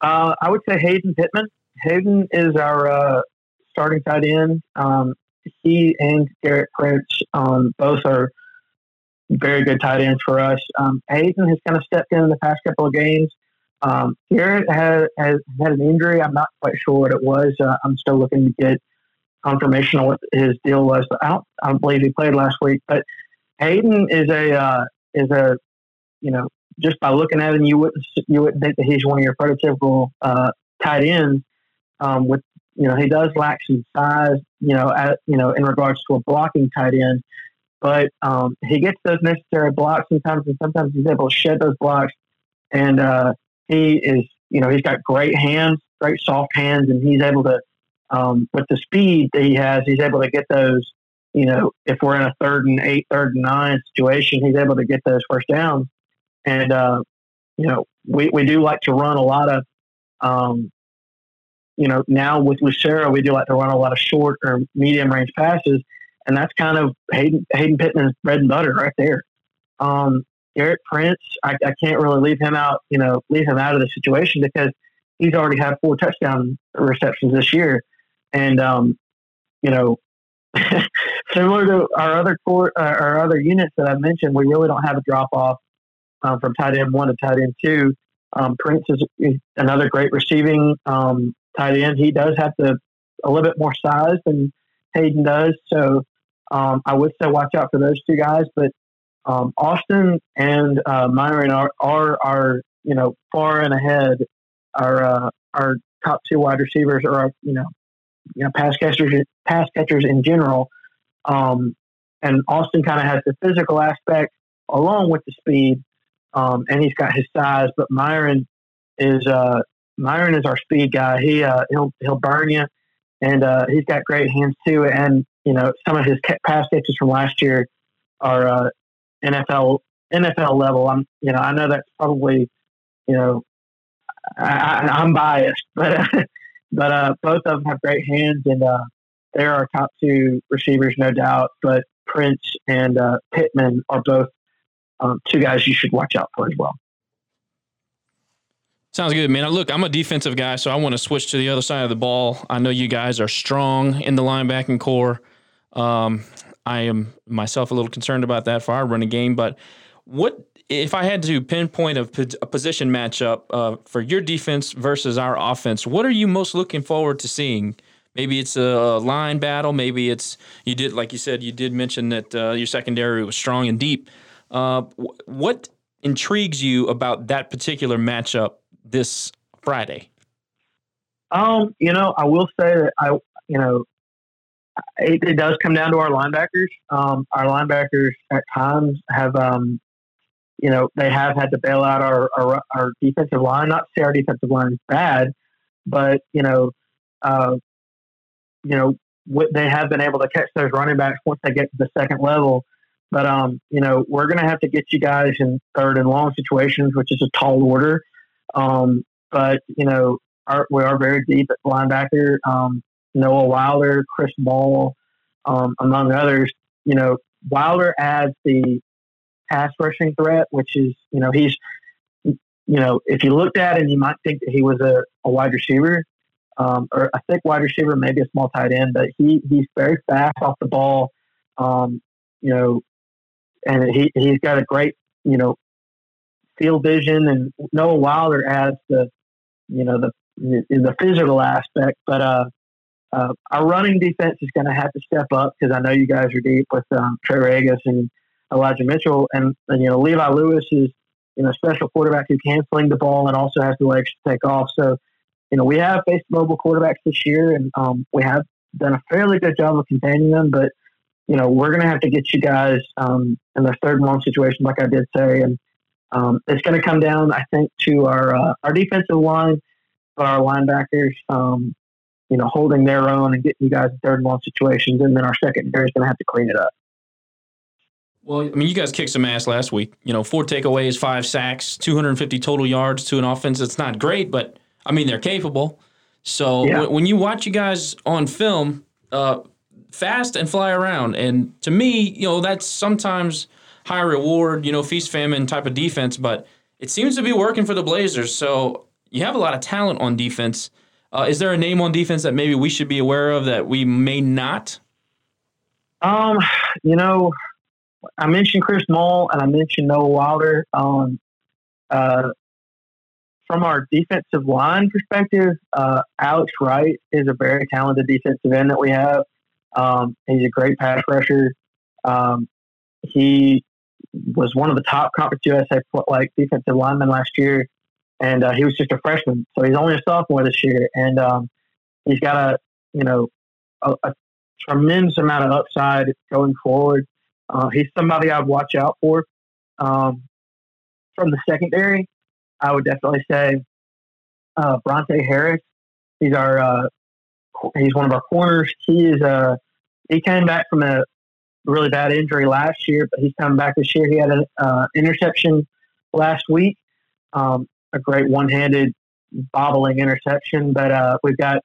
Uh, I would say Hayden Pittman. Hayden is our uh, starting tight end. Um, he and Garrett Prince um, both are very good tight ends for us. Um, Hayden has kind of stepped in in the past couple of games. Um, Garrett has, has had an injury. I'm not quite sure what it was. Uh, I'm still looking to get confirmation on what his deal was. I don't, I don't believe he played last week. But Hayden is a uh, is a you know just by looking at him, you wouldn't you wouldn't think that he's one of your prototypical uh, tight ends. Um, with you know, he does lack some size. You know, at, you know, in regards to a blocking tight end, but um, he gets those necessary blocks sometimes, and sometimes he's able to shed those blocks. And uh, he is, you know, he's got great hands, great soft hands, and he's able to, um, with the speed that he has, he's able to get those. You know, if we're in a third and eight, third and nine situation, he's able to get those first downs. And uh, you know, we, we do like to run a lot of, um, you know, now with Lucero, we do like to run a lot of short or medium range passes, and that's kind of Hayden, Hayden Pittman's bread and butter right there. Um, Garrett Prince, I, I can't really leave him out, you know, leave him out of the situation because he's already had four touchdown receptions this year. And, um, you know, similar to our other court, uh, our other units that I mentioned, we really don't have a drop off um, from tight end one to tight end two. Um, Prince is, another great receiving um, tight end. He does have the a little bit more size than Hayden does, so um, I would say watch out for those two guys. But um, Austin and uh, Myron are, are are you know far and ahead. Our uh, our top two wide receivers are you know you know pass catchers pass catchers in general. Um, and Austin kind of has the physical aspect along with the speed, um, and he's got his size. But Myron is uh, Myron is our speed guy. He uh, he'll he'll burn you, and uh, he's got great hands too. And you know some of his pass catches from last year are uh, NFL NFL level. I'm you know I know that's probably you know I, am biased, but but uh, both of them have great hands, and uh, they're our top two receivers, no doubt. But Prince and uh, Pittman are both um, two guys you should watch out for as well. Sounds good, man. Look, I'm a defensive guy, so I want to switch to the other side of the ball. I know you guys are strong in the linebacking corps. Um, I am myself a little concerned about that for our running game. But what if I had to pinpoint a, a position matchup uh, for your defense versus our offense? What are you most looking forward to seeing? Maybe it's a line battle. Maybe it's you did like you said you did mention that uh, your secondary was strong and deep. Uh, what intrigues you about that particular matchup this Friday? Um, you know, I will say that I, you know, it, it, does come down to our linebackers. Um, our linebackers at times have, um, you know, they have had to bail out our, our, our defensive line. Not say our defensive line is bad, but you know, uh, you know, they have been able to catch those running backs once they get to the second level. But um, you know, we're going to have to get you guys in third and long situations, which is a tall order. Um, but you know, our, we are very deep at linebacker. Um, Noah Wilder, Chris Moll, um, among others. You know, Wilder adds the pass rushing threat, which is, you know, he's, you know, if you looked at him, you might think that he was a, a wide receiver um, or a thick wide receiver, maybe a small tight end, but he, he's very fast off the ball. Um, you know, and he, he's got a great, you know, field vision and Noah Wilder adds the, you know, the, the physical aspect, but, uh, uh, our running defense is going to have to step up because I know you guys are deep with um, Trey Ragas and Elijah Mitchell, and, and you know Levi Lewis is you know special quarterback who can sling the ball and also has the legs to take off. So you know we have faced mobile quarterbacks this year, and um, we have done a fairly good job of containing them. But you know we're going to have to get you guys um, in the third and long situation, like I did say, and um, it's going to come down, I think, to our uh, our defensive line, but our linebackers. Um, you know, holding their own and getting you guys in third and long situations, and then our secondary is going to have to clean it up. Well, I mean, you guys kicked some ass last week. You know, four takeaways, five sacks, 250 total yards to an offense that's not great, but I mean, they're capable. So yeah. w- when you watch you guys on film, uh, fast and fly around, and to me, you know, that's sometimes high reward, you know, feast famine type of defense, but it seems to be working for the Blazers. So you have a lot of talent on defense. Uh, is there a name on defense that maybe we should be aware of that we may not? Um, you know, I mentioned Chris Moll and I mentioned Noah Wilder. Um, uh, from our defensive line perspective, uh, Alex Wright is a very talented defensive end that we have. Um, he's a great pass rusher. Um, he was one of the top Conference USA like defensive linemen last year and uh, he was just a freshman, so he's only a sophomore this year, and um, he's got a you know a, a, tremendous amount of upside going forward. Uh, he's somebody I'd watch out for. Um, from the secondary, I would definitely say uh, Bronte Harris. He's our uh, he's one of our corners. He is a uh, he came back from a really bad injury last year, but he's coming back this year. He had an uh, interception last week. Um, a great one-handed bobbling interception. But uh, we've got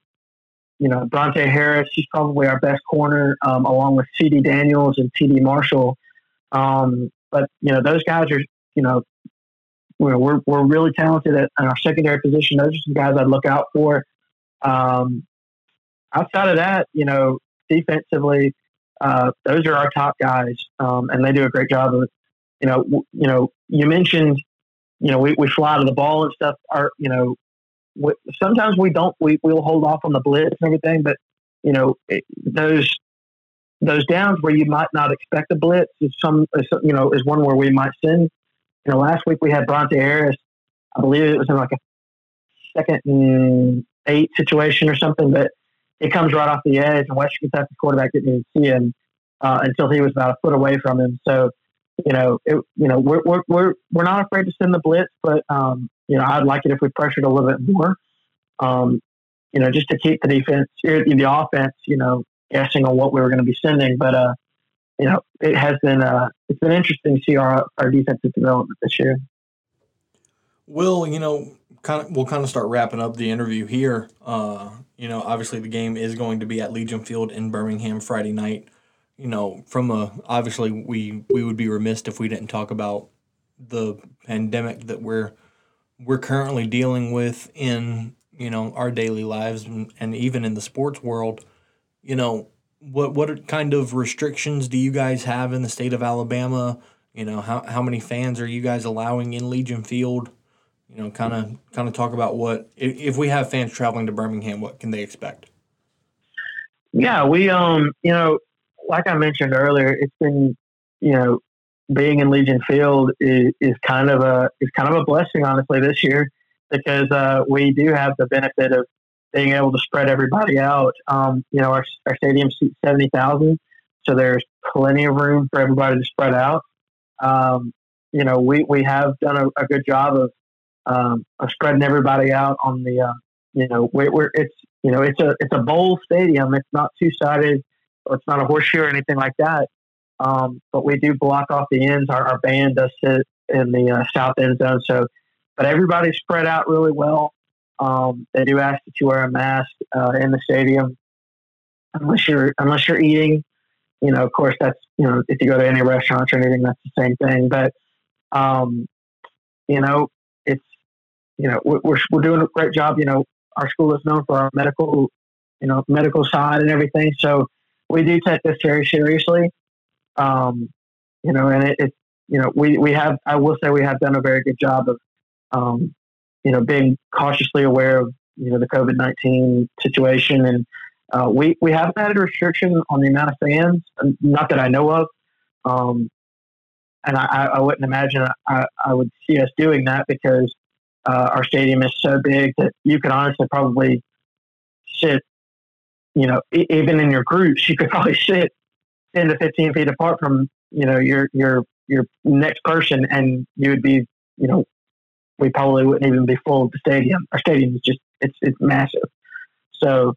you know, Bronte Harris, he's probably our best corner, um, along with CD Daniels and TD Marshall. Um, but you know, those guys are, you know, we're we're, really talented at, at, our secondary position. Those are some guys I'd look out for. Um, outside of that, you know, defensively, uh, those are our top guys, um, and they do a great job of, you know, w- you know, you mentioned, you know, we, we fly to the ball and stuff. Are you know, w- sometimes we don't. We we'll hold off on the blitz and everything, but you know, it, those those downs where you might not expect a blitz is some, is, you know, is one where we might send. You know, last week we had Bronte Harris. I believe it was in like a second and eight situation or something, but it comes right off the edge, and Western Kentucky quarterback didn't even see him uh, until he was about a foot away from him. So, you know, it, you know, we're, we're we're we're not afraid to send the blitz, but um, you know, I'd like it if we pressured a little bit more. Um, you know, just to keep the defense, the offense, you know, guessing on what we were going to be sending. But uh, you know, it has been uh, it's been interesting to see our our defensive development this year. Will, you know, kind of we'll kind of start wrapping up the interview here. Uh, you know, obviously the game is going to be at Legion Field in Birmingham Friday night. You know, from a obviously we we would be remiss if we didn't talk about the pandemic that we're we're currently dealing with in you know our daily lives and, and even in the sports world you know, what what kind of restrictions do you guys have in the state of Alabama? You know, how how many fans are you guys allowing in Legion Field? You know, kind of kind of talk about what if we have fans traveling to Birmingham, what can they expect? Yeah, we um, you know, like I mentioned earlier, it's been you know, being in Legion Field is, is kind of a is kind of a blessing, honestly, this year because uh, we do have the benefit of being able to spread everybody out. Um, you know, our, our stadium seats 70,000, so there's plenty of room for everybody to spread out. Um, you know, we, we have done a, a good job of, um, of spreading everybody out on the, uh, you know, we're, we're, it's, you know, it's a, it's a bowl stadium. It's not two sided it's not a horseshoe or anything like that. Um, but we do block off the ends. Our, our band does sit in the uh, south end zone. So, but everybody's spread out really well. Um, they do ask that you wear a mask uh, in the stadium unless you're unless you're eating. You know, of course, that's you know if you go to any restaurants or anything, that's the same thing. But um, you know, you know we're we're doing a great job. You know, our school is known for our medical, you know, medical side and everything. So we do take this very seriously. Um, you know, and it, it, you know, we, we have, I will say we have done a very good job of, um, you know, being cautiously aware of, you know, the COVID 19 situation. And uh, we, we haven't had a restriction on the amount of fans, not that I know of. Um, and I, I wouldn't imagine I, I would see us doing that because uh, our stadium is so big that you could honestly probably sit, you know, even in your groups, you could probably sit 10 to 15 feet apart from, you know, your, your, your next person and you would be, you know, we probably wouldn't even be full of the stadium. Our stadium is just it's it's massive. So,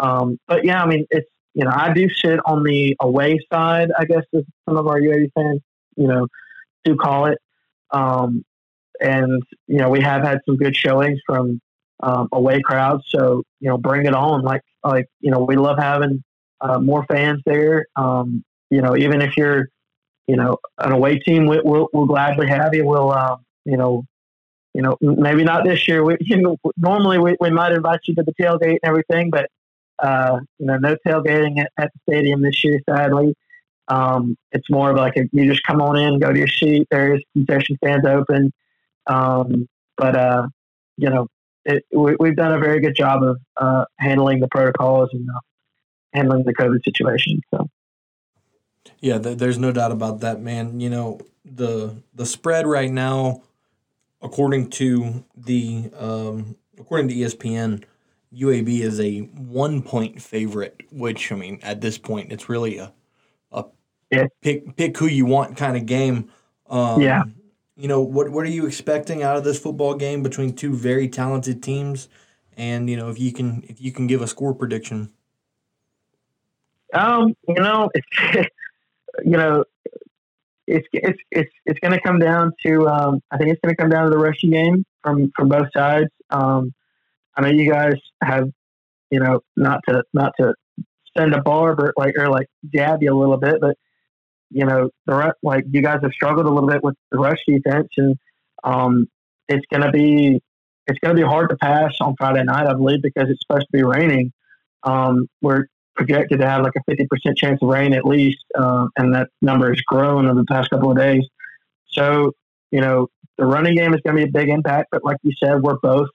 um, but yeah, I mean, it's you know, I do sit on the away side, I guess, as some of our UAB fans, you know, do call it. Um, and you know, we have had some good showings from um, away crowds. So you know, bring it on. Like like you know, we love having uh, more fans there. Um, you know, even if you're you know an away team, we, will we'll gladly have you. We'll um, you know you know, maybe not this year. We, you know, normally we, we might invite you to the tailgate and everything, but uh, you know, no tailgating at, at, the stadium this year, sadly. Um, it's more of like a, you just come on in, go to your seat. There's concession stands open, um, but uh, you know, it, we, have done a very good job of uh, handling the protocols and uh, handling the COVID situation. So. Yeah, th- there's no doubt about that, man. You know, the the spread right now according to the um, according to ESPN, UAB is a one point favorite. Which I mean, at this point, it's really a a yeah. pick pick who you want kind of game. Um, yeah. You know what? What are you expecting out of this football game between two very talented teams? And you know, if you can, if you can give a score prediction. Um, you know, it's, you know, it's it's it's it's going to come down to um, I think it's going to come down to the rushing game from from both sides. Um, I know you guys have you know, not to not to send a barb or like or like jab you a little bit, but you know, the re- like you guys have struggled a little bit with the rush defense, and um, it's going to be it's going to be hard to pass on Friday night, I believe, because it's supposed to be raining. Um, we're projected to have like a fifty percent chance of rain at least, um, and that number has grown over the past couple of days. So, you know, the running game is going to be a big impact, but like you said, we're both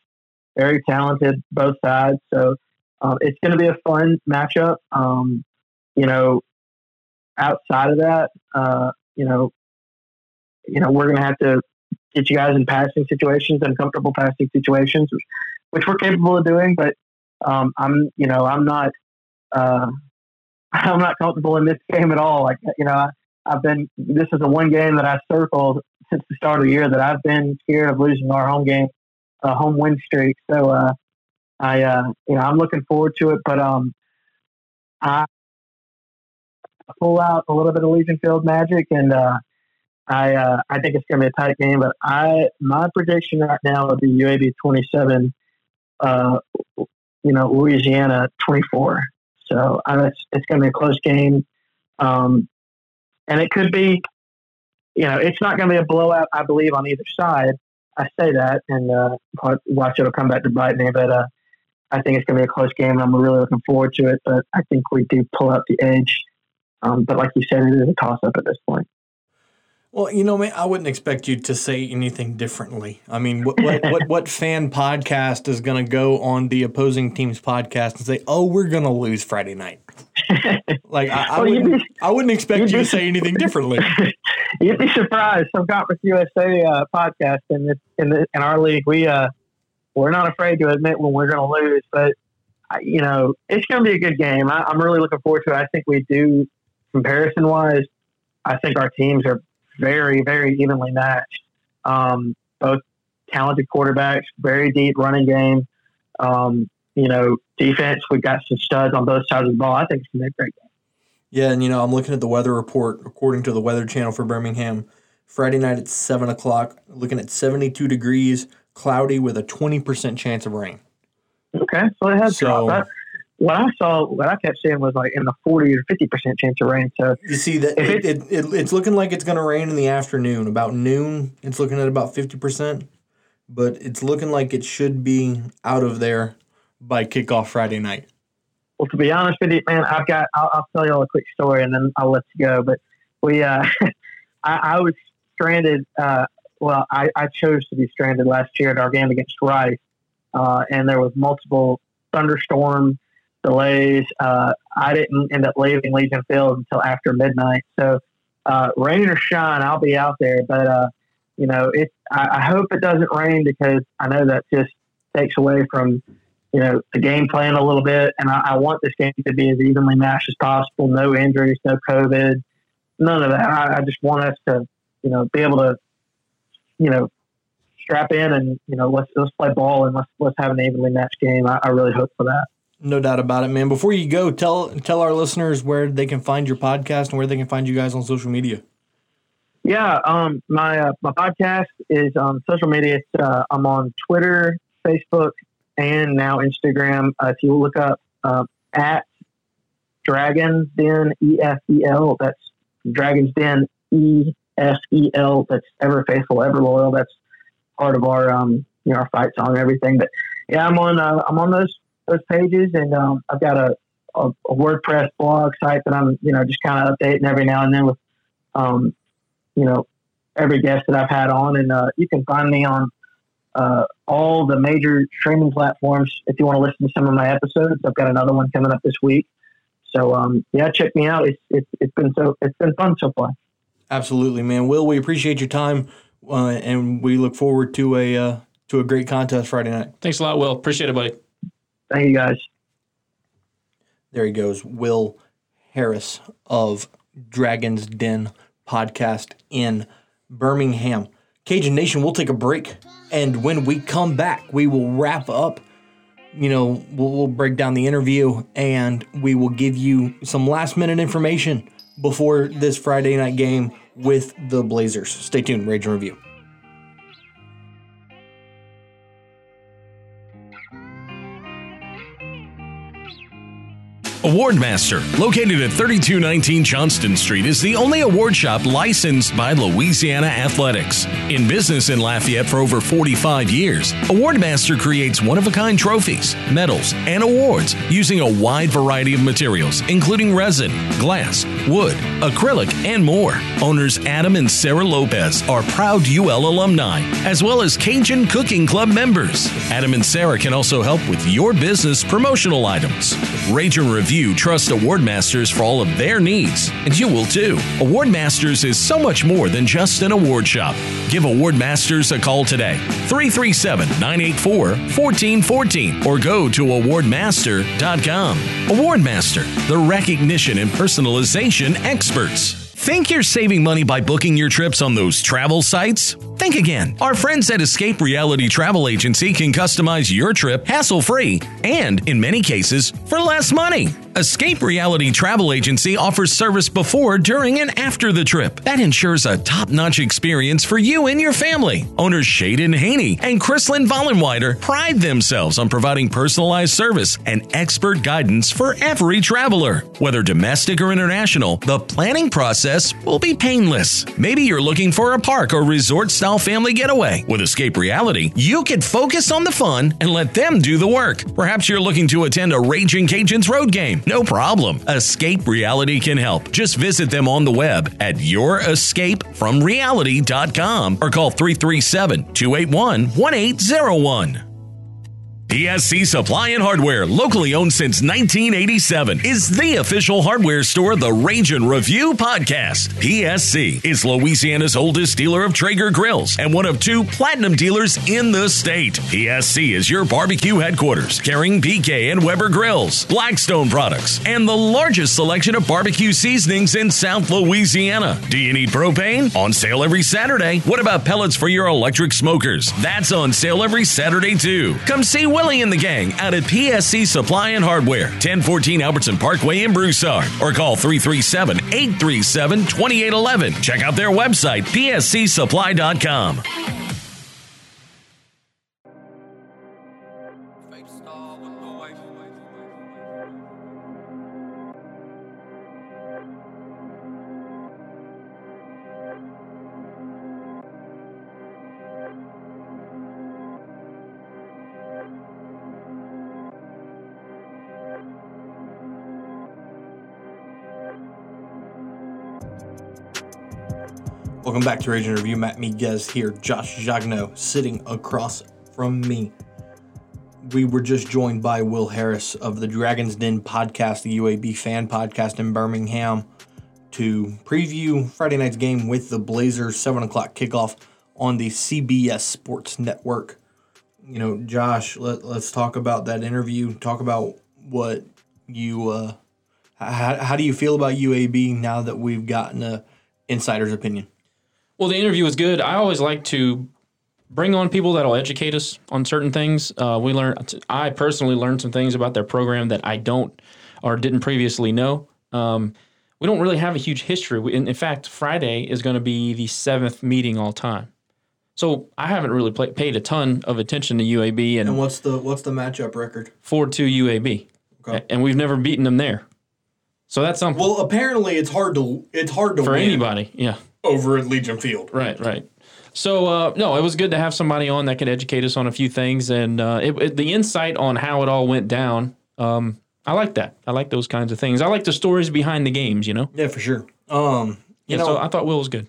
very talented, both sides. So um, it's going to be a fun matchup. Um, you know, outside of that, uh, you know, you know, we're going to have to get you guys in passing situations and comfortable passing situations, which, which we're capable of doing. But um, I'm, you know, I'm not, uh, I'm not comfortable in this game at all. Like, you know, I, I've been. This is the one game that I circled since the start of the year that I've been scared of losing our home game, uh, home win streak. So, uh, I, uh, you know, I'm looking forward to it. But um, I pull out a little bit of Legion Field magic, and uh, I, uh, I think it's going to be a tight game. But I, my prediction right now would be UAB 27, uh, you know, Louisiana 24. So I, it's, it's going to be a close game. Um, and it could be, you know, it's not going to be a blowout, I believe, on either side. I say that, and uh, watch it'll come back to bite me. But uh, I think it's going to be a close game. I'm really looking forward to it. But I think we do pull out the edge. Um, but like you said, it is a toss up at this point. Well, you know, man, I wouldn't expect you to say anything differently. I mean, what what what, what fan podcast is going to go on the opposing team's podcast and say, "Oh, we're going to lose Friday night"? like I, I, Well, wouldn't, be- I wouldn't expect you'd to say anything differently. You'd be surprised. Some Conference USA uh, podcast in this in the, in our league, we uh we're not afraid to admit when we're going to lose, but you know it's going to be a good game. I, I'm really looking forward to it. I think we do comparison wise. I think our teams are very very evenly matched. Um, both talented quarterbacks, very deep running game. Um, you know, defense. We've got some studs on both sides of the ball. I think it's going to be a great game. Yeah, and you know, I'm looking at the weather report according to the Weather Channel for Birmingham. Friday night at seven o'clock, looking at 72 degrees, cloudy with a 20% chance of rain. Okay, so it has So- what I saw, what I kept seeing was like in the forty or fifty percent chance of rain. So You see that it, it, it, it's looking like it's going to rain in the afternoon. About noon, it's looking at about 50%, but it's looking like it should be out of there by kickoff Friday night. Well, to be honest with you, man, I've got. I'll, I'll tell you all a quick story, and then I'll let you go. But we, uh, I, I was stranded. Uh, well, I, I chose to be stranded last year at our game against Rice, uh, and there was multiple thunderstorm delays. Uh, I didn't end up leaving Legion Field until after midnight. So, uh, rain or shine, I'll be out there. But uh, you know, it. I, I hope it doesn't rain because I know that just takes away from you know, the game plan a little bit. And I, I want this game to be as evenly matched as possible. No injuries, no COVID, none of that. I, I just want us to, you know, be able to, you know, strap in and, you know, let's, let's play ball and let's, let's have an evenly matched game. I, I really hope for that. No doubt about it, man. Before you go, tell tell our listeners where they can find your podcast and where they can find you guys on social media. Yeah, um, my uh, my podcast is on social media. Uh, I'm on Twitter, Facebook, and now Instagram. Uh, if you look up uh, at Dragons Den E F E L, that's Dragons Den E S E L. That's ever faithful, ever loyal. That's part of our um, you know our fight song and everything. But yeah, I'm on uh, I'm on those those pages, and um, I've got a, a, a WordPress blog site that I'm you know just kind of updating every now and then with um, you know every guest that I've had on, and uh, you can find me on uh, all the major streaming platforms if you want to listen to some of my episodes. I've got another one coming up this week, so um, yeah, check me out. It's, it's it's been so it's been fun so far. Absolutely, man. Will, we appreciate your time, uh, and we look forward to a uh, to a great contest Friday night. Thanks a lot, Will. Appreciate it, buddy. Thank you guys. There he goes, Will Harris of Dragon's Den podcast in Birmingham. Cajun Nation, we'll take a break. And when we come back, we will wrap up. You know, we'll, we'll break down the interview and we will give you some last minute information before this Friday night game with the Blazers. Stay tuned, Rage and Review. Awardmaster, located at 3219 Johnston Street, is the only award shop licensed by Louisiana Athletics. In business in Lafayette for over 45 years, Awardmaster creates one of a kind trophies, medals, and awards using a wide variety of materials, including resin, glass, wood, acrylic, and more. Owners Adam and Sarah Lopez are proud UL alumni, as well as Cajun Cooking Club members. Adam and Sarah can also help with your business promotional items. Rage and Review trust Awardmasters for all of their needs, and you will too. Awardmasters is so much more than just an award shop. Give Awardmasters a call today, 337 984 1414, or go to awardmaster.com. Awardmaster, the recognition and personalization experts. Think you're saving money by booking your trips on those travel sites? Think again. Our friends at Escape Reality Travel Agency can customize your trip hassle free and, in many cases, for less money. Escape Reality Travel Agency offers service before, during, and after the trip. That ensures a top notch experience for you and your family. Owners Shaden Haney and Chrislyn Vollenweider pride themselves on providing personalized service and expert guidance for every traveler. Whether domestic or international, the planning process will be painless. Maybe you're looking for a park or resort style family getaway. With Escape Reality, you can focus on the fun and let them do the work. Perhaps you're looking to attend a Raging Cajuns road game. No problem. Escape Reality can help. Just visit them on the web at yourescapefromreality.com or call 337 281 1801. PSC Supply and Hardware, locally owned since 1987, is the official hardware store of the Rage and Review podcast. PSC is Louisiana's oldest dealer of Traeger grills and one of two platinum dealers in the state. PSC is your barbecue headquarters, carrying PK and Weber grills, Blackstone products, and the largest selection of barbecue seasonings in South Louisiana. Do you need propane? On sale every Saturday. What about pellets for your electric smokers? That's on sale every Saturday too. Come see Willie and the gang out at PSC Supply and Hardware, 1014 Albertson Parkway in Broussard, or call 337 837 2811. Check out their website, pscsupply.com. Welcome back to Rage and Review. Matt Miguez here. Josh Jagno sitting across from me. We were just joined by Will Harris of the Dragon's Den podcast, the UAB fan podcast in Birmingham, to preview Friday night's game with the Blazers, 7 o'clock kickoff on the CBS Sports Network. You know, Josh, let, let's talk about that interview. Talk about what you, uh, how, how do you feel about UAB now that we've gotten a insider's opinion? Well, the interview was good. I always like to bring on people that'll educate us on certain things. Uh, we learn. I personally learned some things about their program that I don't or didn't previously know. Um, we don't really have a huge history. We, in, in fact, Friday is going to be the seventh meeting all time. So I haven't really play, paid a ton of attention to UAB and, And what's the what's the matchup record? four two UAB, Okay. and we've never beaten them there. So that's something Well, apparently it's hard to it's hard to for win anybody. Yeah. Over at Legion Field. Right, right. So uh, no, it was good to have somebody on that could educate us on a few things, and uh, it, it- the insight on how it all went down. Um, I like that. I like those kinds of things. I like the stories behind the games. You know. Yeah, for sure. Um, you Yeah. know, so I thought Will was good.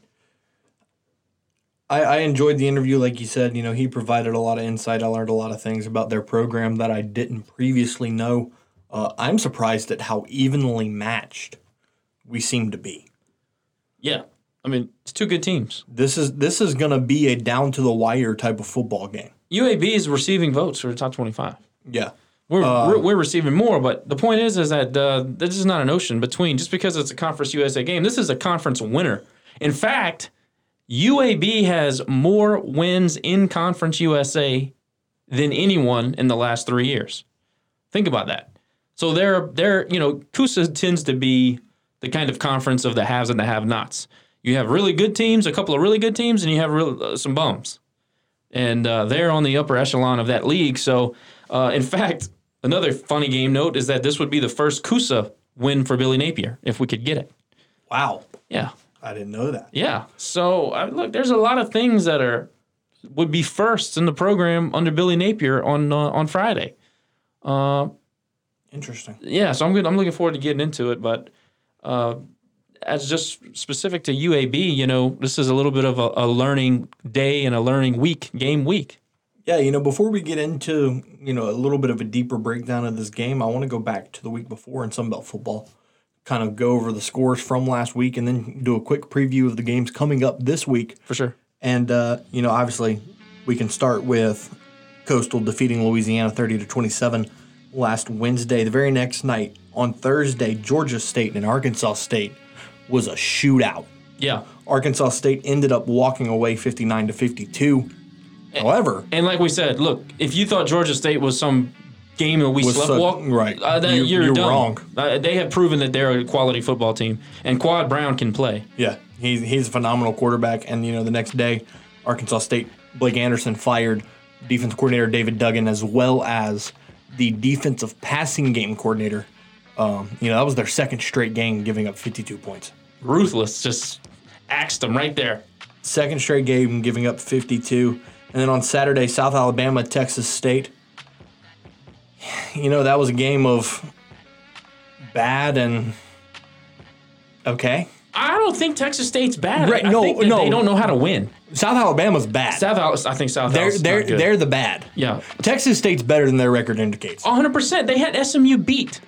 I, I enjoyed the interview. Like you said, you know, he provided a lot of insight. I learned a lot of things about their program that I didn't previously know. Uh, I'm surprised at how evenly matched we seem to be. Yeah. I mean, it's two good teams. This is this is going to be a down to the wire type of football game. UAB is receiving votes for the top twenty-five. Yeah. We're, Uh, we're, we're receiving more, but the point is, is that uh, this is not an ocean between. Just because it's a Conference USA game, this is a conference winner. In fact, UAB has more wins in Conference USA than anyone in the last three years. Think about that. So they're they're you know CUSA tends to be the kind of conference of the haves and the have-nots. You have really good teams, a couple of really good teams, and you have real, uh, some bums, and uh, they're on the upper echelon of that league. So, uh, in fact, another funny game note is that this would be the first CUSA win for Billy Napier if we could get it. Wow. Yeah. I didn't know that. Yeah. So I, look, there's a lot of things that are would be firsts in the program under Billy Napier on uh, on Friday. Interesting. Yeah. So I'm good. I'm looking forward to getting into it. But uh, as just specific to UAB, you know, this is a little bit of a, a learning day and a learning week, game week. Yeah, you know, before we get into, you know, a little bit of a deeper breakdown of this game, I want to go back to the week before in Sunbelt football, kind of go over the scores from last week and then do a quick preview of the games coming up this week. For sure. And uh, you know, obviously, we can start with Coastal defeating Louisiana 30 to 27 last Wednesday. The very next night on Thursday, Georgia State and Arkansas State was a shootout. Yeah. Arkansas State ended up walking away 59 to 52. However, And like we said, look, if you thought Georgia State was some game that we slept such- walk, right. uh, that, You- you're, you're wrong. Uh, they have proven that they're a quality football team, and Quad Brown can play. yeah, he's he's a phenomenal quarterback. And you know, the next day, Arkansas State Blake Anderson fired defense coordinator David Duggan as well as the defensive passing game coordinator. Um, you know, that was their second straight game giving up 52 points. Ruthless, just axed them right there. Second straight game giving up 52. And then on Saturday, South Alabama, Texas State. You know, that was a game of bad and okay. I don't think Texas State's bad. Right, I no, no. they don't know how to win. South Alabama's bad. South, Al- I think South. they're Al's they're they're the bad. yeah, Texas State's better than their record indicates. 100. percent They had SMU beat,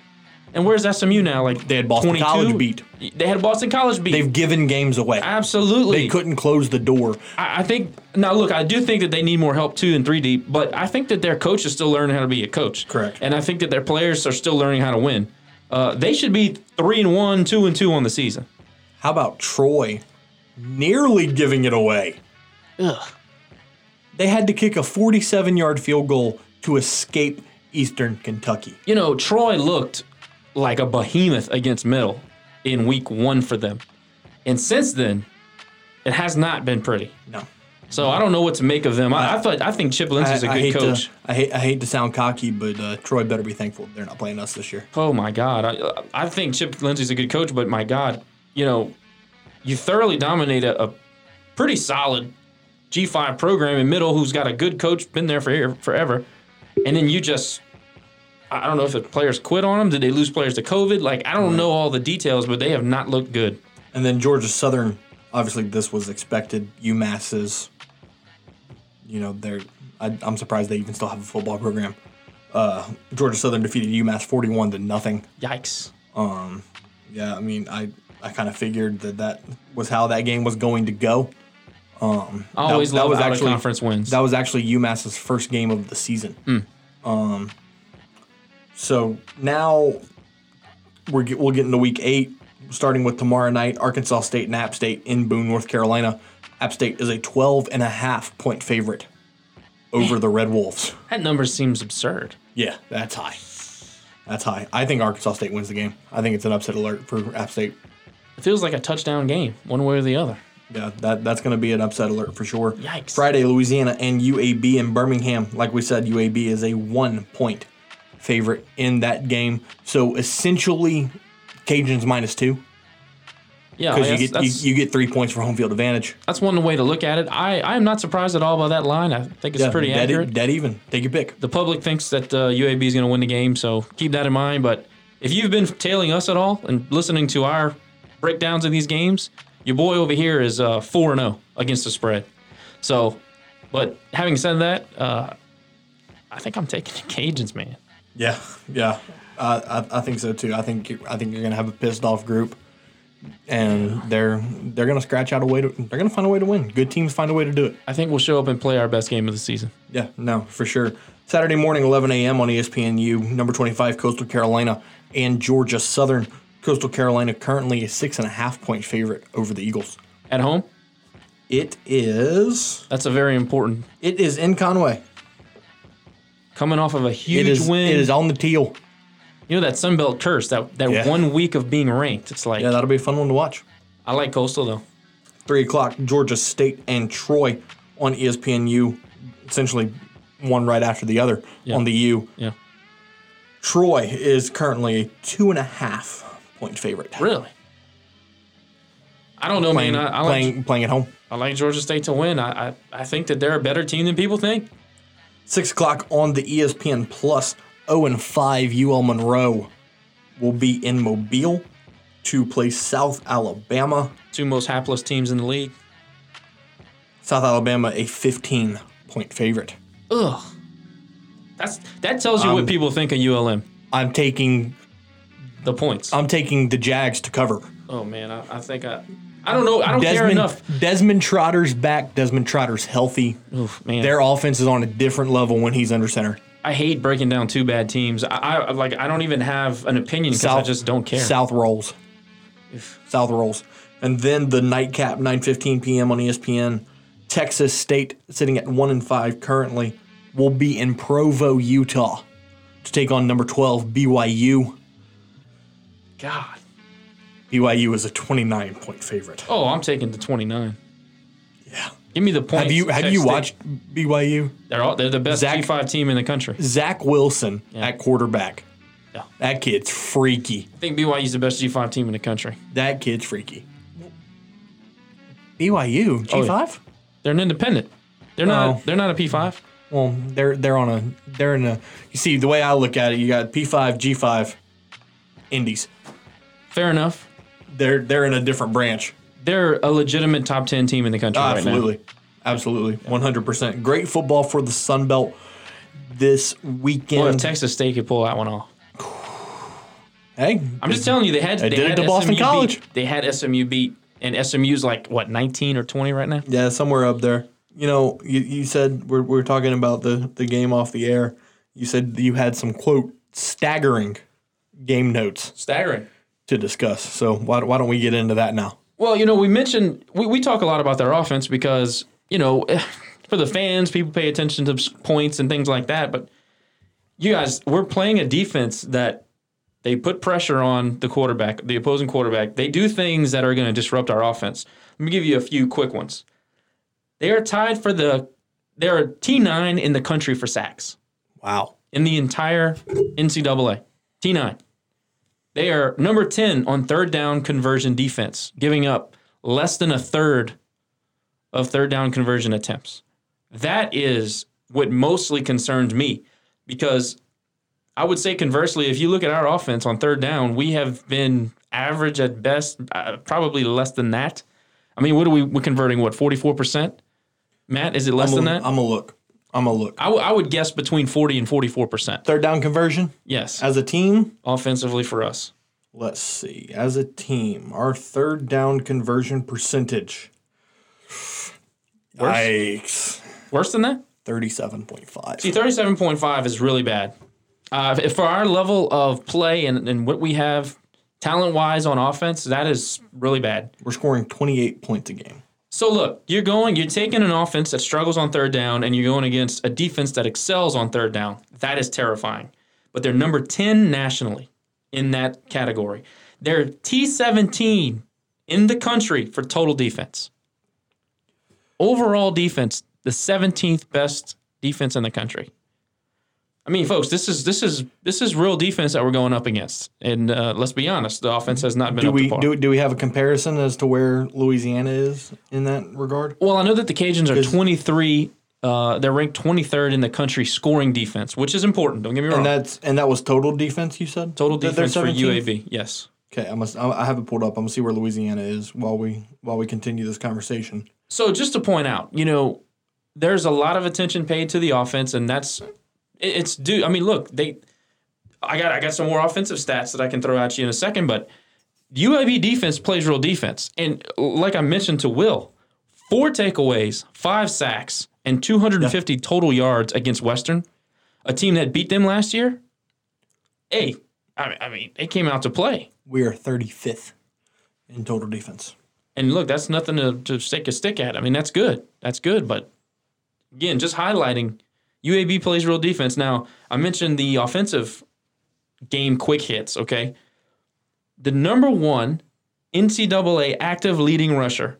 and where's SMU now? Like They had Boston 22? College beat. They had Boston College beat. They've given games away. absolutely. They couldn't close the door. I I think now look, I do think that they need more help too in three deep, but I think that their coach is still learning how to be a coach. Correct. And I think that their players are still learning how to win. Uh, they should be three and one, two and two on the season. How about Troy nearly giving it away? Ugh. They had to kick a 47 yard field goal to escape Eastern Kentucky. You know, Troy looked like a behemoth against Middle in week one for them, and since then, it has not been pretty. No. So I don't know what to make of them. I, I thought I think Chip Lindsey's a good hate coach. To, I hate I hate to sound cocky, but uh, Troy better be thankful they're not playing us this year. Oh my God, I, I think Chip Lindsey's a good coach, but my God, you know, you thoroughly dominate a, a pretty solid G5 program in middle who's got a good coach, been there for forever, and then you just. I don't know if the players quit on them. Did they lose players to COVID? Like I don't know all the details, but they have not looked good. And then Georgia Southern, obviously this was expected. UMass is, you know, they're. I, I'm surprised they even still have a football program. Uh, Georgia Southern defeated UMass 41 to nothing. Yikes! Um, Yeah, I mean, I I kind of figured that that was how that game was going to go. I always that love was out actually- of conference wins. That was actually UMass's first game of the season. Um, so now we're get, we'll get into week eight, starting with tomorrow night, Arkansas State and App State in Boone, North Carolina. App State is a 12 and a half point favorite over the Red Wolves. that number seems absurd. Yeah, that's high. That's high. I think Arkansas State wins the game. I think it's an upset alert for App State. It feels like a touchdown game, one way or the other. Yeah, that that's going to be an upset alert for sure. Yikes. Friday, Louisiana and UAB in Birmingham. Like we said, UAB is a one point favorite in that game. So essentially, Cajuns minus two Yeah, because you get you, you get three points for home field advantage. That's one way to look at it. I, I am not surprised at all by that line. I think it's pretty dead, accurate. dead even. Take your pick. The public thinks that uh, UAB is going to win the game, so keep that in mind. But if you've been tailing us at all and listening to our breakdowns of these games, your boy over here is uh, 4 0 against the spread. So, but having said that, uh, I think I'm taking the Cajuns, man. Yeah, yeah. Uh, I, I think so too. I think I think you're gonna have a pissed off group, and they're they're gonna scratch out a way to. They're gonna find a way to win. Good teams find a way to do it. I think we'll show up and play our best game of the season. Yeah, no, for sure. Saturday morning, 11 a.m. on ESPNU, number 25, Coastal Carolina and Georgia Southern. Coastal Carolina currently a six and a half point favorite over the Eagles. At home, It is. that's a very important. It is in Conway. Coming off of a huge It is. win, It is on the teal. you know that Sunbelt curse, that that Yeah. one week of being ranked. It's like Yeah, that'll be a fun one to watch. I like Coastal though. Three o'clock, Georgia State and Troy on ESPNU. Essentially, one right after the other Yeah. on the U. Yeah. Troy is currently a two and a half point favorite. Really? I don't know, Playing, man. I, I like playing, playing at home. I like Georgia State to win. I, I I think that they're a better team than people think. Six o'clock on the ESPN Plus. 0 and 5 UL Monroe will be in Mobile to play South Alabama. Two most hapless teams in the league. South Alabama a 15 point favorite. Ugh. That's that tells you Um, what people think of ULM. I'm taking The points. I'm taking the Jags to cover. oh man, I, I think I I don't know. I don't care Desmond enough. Desmond Trotter's back. Desmond Trotter's healthy. Oof, man. Their offense is on a different level when he's under center. I hate breaking down two bad teams. I, I like I don't even have an opinion because I just don't care. South rolls. South rolls. And then the nightcap, 9:15 p.m. on ESPN. Texas State, sitting at one and five currently, will be in Provo, Utah, to take on number 12 BYU. God. BYU is a 29 point favorite. Oh, I'm taking the 29. Yeah. Give me the points. Have you have you State. watched BYU? They're all, they're the best Zach- G5 team in the country. Zach Wilson at quarterback. Yeah. That kid's freaky. I think BYU's the best G5 team in the country. That kid's freaky. BYU Oh, G5? yeah. They're an independent. They're not. Oh. They're not a P5. Well, they're they're on a they're in a. You see, the way I look at it, you got P5, G5, Indies. Fair enough. They're they're in a different branch. They're a legitimate top 10 team in the country right now. Absolutely, absolutely, one hundred percent. Great football for the Sun Belt this weekend. Well, if Texas State could pull that one off. hey, I'm just telling you, they had They they, did it to Boston SMU College. Beat. They had SMU beat, and SMU's like what 19 or 20 right now. Yeah, somewhere up there. You know, you, you said we're, we're talking about the, the game off the air. You said you had some quote staggering game notes Staggering. To discuss. So why, why don't we get into that now? Well, you know, we mentioned we, we talk a lot about their offense because you know, for the fans, people pay attention to points and things like that. But you guys, we're playing a defense that they put pressure on the quarterback, the opposing quarterback. They do things that are going to disrupt our offense. Let me give you a few quick ones. They are tied for the they're T nine in the country for sacks Wow. in the entire NCAA. T9. They are number 10 on third down conversion defense, giving up less than a third of third down conversion attempts. That is what mostly concerns me because I would say conversely, if you look at our offense on third down, we have been average at best, uh, probably less than that. I mean, what are we we're converting? What, 44%? Matt, is it less I'm than a, that? I'm a look. I'm a look. I, w- I would guess between 40 and 44%. Third down conversion Yes, as a team. offensively for us. Let's see. As a team, our third down conversion percentage. Yikes. Worse than that? Thirty-seven point five. See, 37.5 is really bad. Uh, if- for our level of play and, and what we have talent wise on offense, that is really bad. We're scoring twenty-eight points a game. So look, you're going, you're taking an offense that struggles on third down, and you're going against a defense that excels on third down. That is terrifying. But they're number 10 nationally in that category. They're T17 in the country for total defense. Overall defense, the 17th best defense in the country. I mean, folks, this is this is this is real defense that we're going up against, and uh, let's be honest, the offense has not been Do up we to par. do, do we have a comparison as to where Louisiana is in that regard? Well, I know that the Cajuns are 23. Uh, they're ranked 23rd in the country scoring defense, which is important. Don't get me wrong. And that's and that was total defense. You said Total defense for 17th? UAB. Yes. Okay, I must. I have it pulled up. I'm gonna see where Louisiana is while we while we continue this conversation. So just to point out, you know, there's a lot of attention paid to the offense, and that's it's due. I mean, look, they. I got I got some more offensive stats that I can throw at you in a second, but UAB defense plays real defense, and like I mentioned to Will, four takeaways, five sacks, and 250 total yards against Western, a team that beat them last year. Hey, I, I mean, they came out to play. We are 35th in total defense. And look, that's nothing to, to stick a stick at. I mean, that's good. That's good. But again, just highlighting UAB plays real defense. Now, I mentioned the offensive game quick hits, okay? The number one NCAA active leading rusher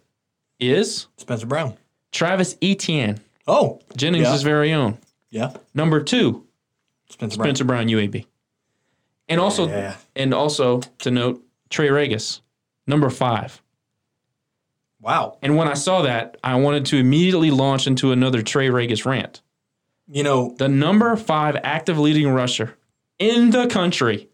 is Spencer Brown. Travis Etienne, Oh, Jennings' Yeah. very own. yeah. Number two, Spencer Brown. Brown, UAB. And also, Yeah. and also to note, Trey Ragas, number five. Wow. And when I saw that, I wanted to immediately launch into another Trey Ragas rant. You know, The number five active leading rusher in the country.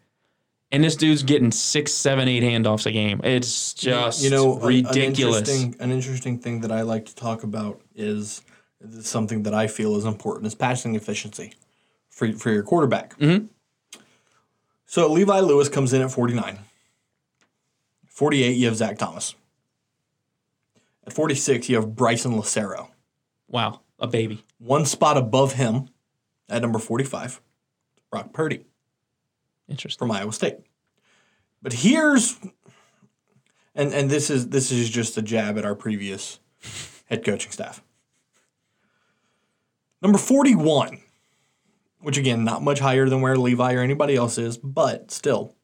And this dude's getting six, seven, eight handoffs a game. It's just you know, ridiculous. An interesting, an interesting thing that I like to talk about is, is something that I feel is important is passing efficiency for for your quarterback. Mm-hmm. So Levi Lewis comes in at 49. 48, you have Zach Thomas. At 46, you have Bryson Lucero. wow, a baby. One spot above him at number 45, Brock Purdy Interesting. from Iowa State. But here's and and this is this is just a jab at our previous head coaching staff. Number 41, which again not much higher than where Levi or anybody else is, but still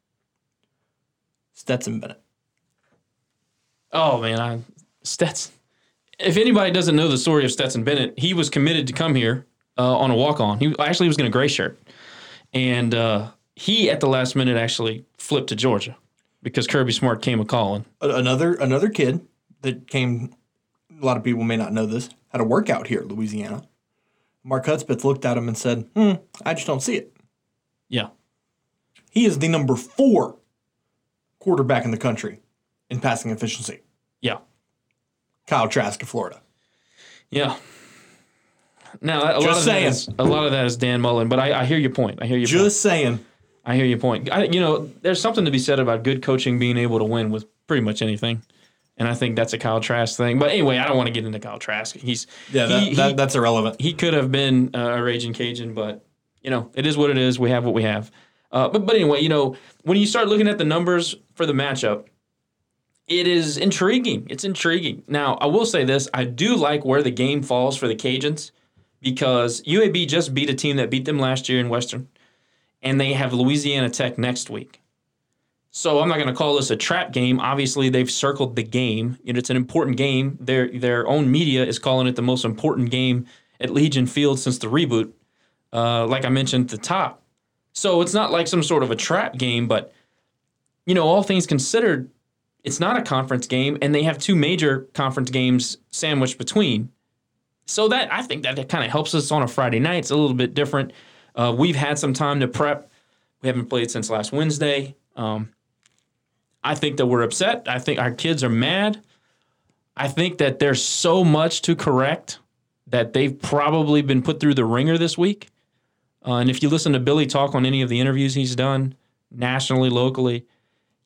Stetson Bennett. Oh man, I Stetson. If anybody doesn't know the story of Stetson Bennett, he was committed to come here uh, on a walk on. He actually was going to gray shirt, and uh, he at the last minute actually flipped to Georgia because Kirby Smart came a calling. Another another kid that came a lot of people may not know this, had a workout here at Louisiana. Mark Hudspeth looked at him and said, Hmm, I just don't see it. Yeah, He is the number four quarterback in the country in passing efficiency. yeah, Kyle Trask of Florida. yeah. Now a lot of saying. is, a lot of that is Dan Mullen, but I, I hear your point. I hear your point. Just saying. I hear your point. I, you know, there's something to be said about good coaching being able to win with pretty much anything. And I think that's a Kyle Trask thing. But anyway, I don't want to get into Kyle Trask. He's Yeah, that, he, that, he- that's irrelevant. he could have been uh, a raging Cajun, but you know, it is what it is. We have what we have. Uh, but but anyway, you know, when you start looking at the numbers for the matchup, it is intriguing. It's intriguing. Now, I will say this: I do like where the game falls for the Cajuns because UAB just beat a team that beat them last year in Western, and they have Louisiana Tech next week. So I'm not going to call this a trap game. Obviously, they've circled the game. It's an important game. Their their own media is calling it the most important game at Legion Field since the reboot. Uh, like I mentioned at the top. So it's not like some sort of a trap game, but you know, all things considered, it's not a conference game, and they have two major conference games sandwiched between. So that I think that, that kind of helps us on a Friday night. It's a little bit different. Uh, we've had some time to prep. We haven't played since last Wednesday. Um, I think that we're upset. I think our kids are mad. I think that there's so much to correct that they've probably been put through the ringer this week. Uh, and if you listen to Billy talk on any of the interviews he's done, nationally, locally,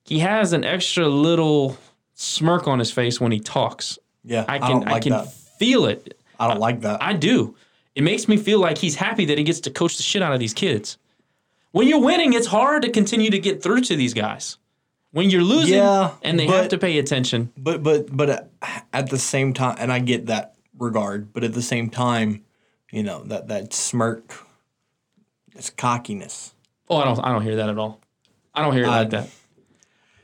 he has an extra little smirk on his face when he talks. Yeah, I I, can don't I, can that. feel it. I don't like that. I do. It makes me feel like he's happy that he gets to coach the shit out of these kids. When you're winning, it's hard to continue to get through to these guys. When you're losing Yeah, and they have to pay attention, but but but at the same time, and I get that regard, but at the same time, you know that that smirk, it's cockiness. Oh, I don't. I don't hear that at all. I don't hear it I- like that.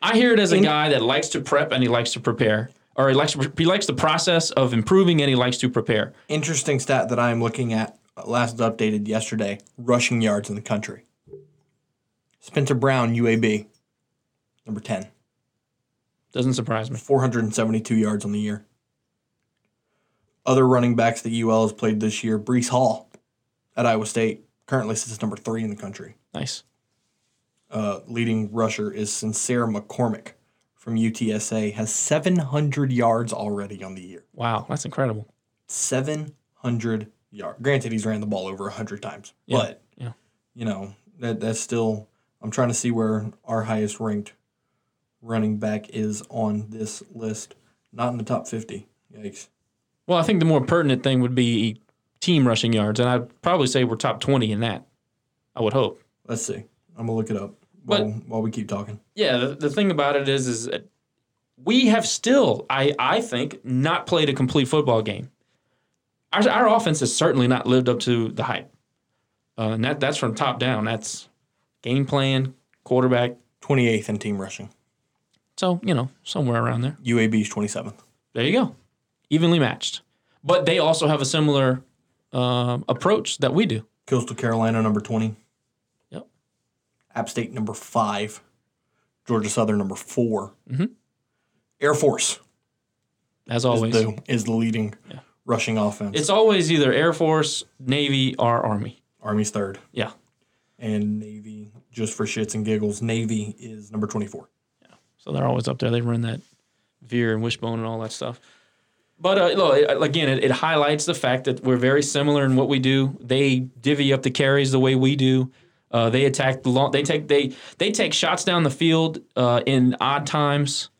I hear it as a guy that likes to prep and he likes to prepare, or he likes to, he likes the process of improving and he likes to prepare. Interesting stat that I am looking at, last updated yesterday: rushing yards in the country. Spencer Brown, UAB, number ten, Doesn't surprise me. 472 yards on the year. Other running backs that UL has played this year: Breece Hall, at Iowa State, currently sits number three in the country. Nice. Uh, leading rusher is Sincere McCormick from UTSA, has 700 yards already on the year. Wow, that's incredible. 700 yards. Granted, he's ran the ball over 100 times, Yeah, but yeah. you know that that's still. I'm trying to see where our highest ranked running back is on this list. Not in the top 50. Yikes. Well, I think the more pertinent thing would be team rushing yards, and I'd probably say we're top twenty in that. I would hope. Let's see. I'm gonna look it up while, But- while we keep talking. Yeah, the, the thing about it is, is we have still, I, I think, not played a complete football game. Our, our offense has certainly not lived up to the hype, uh, and that that's from top down. That's game plan, quarterback. 28th in team rushing. So you know, somewhere around there. UAB's 27th. There you go, evenly matched. But they also have a similar um approach that we do. Coastal Carolina number 20. App State number five, Georgia Southern number 4 Air Force As is always, the, is the leading rushing offense. it's always either Air Force, Navy, or Army. Army's third, Yeah. and Navy just for shits and giggles. Navy is number twenty four. Yeah, So they're always up there. They run that veer and wishbone and all that stuff. But uh, look, again, it, it highlights the fact that we're very similar in what we do. They divvy up the carries the way we do. Uh, they attack the long. They take they they take shots down the field uh, in odd times.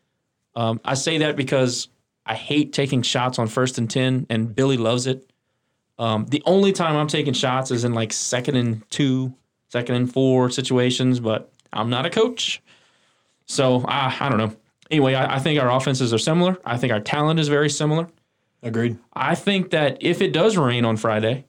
Um, I say that because I hate taking shots on first and ten, and Billy loves it. Um, the only time I'm taking shots is in like second and two, second and four situations. But I'm not a coach. So I, I don't know. Anyway, I, I think our offenses are similar. I think our talent is very similar. Agreed. I think that if it does rain on Friday,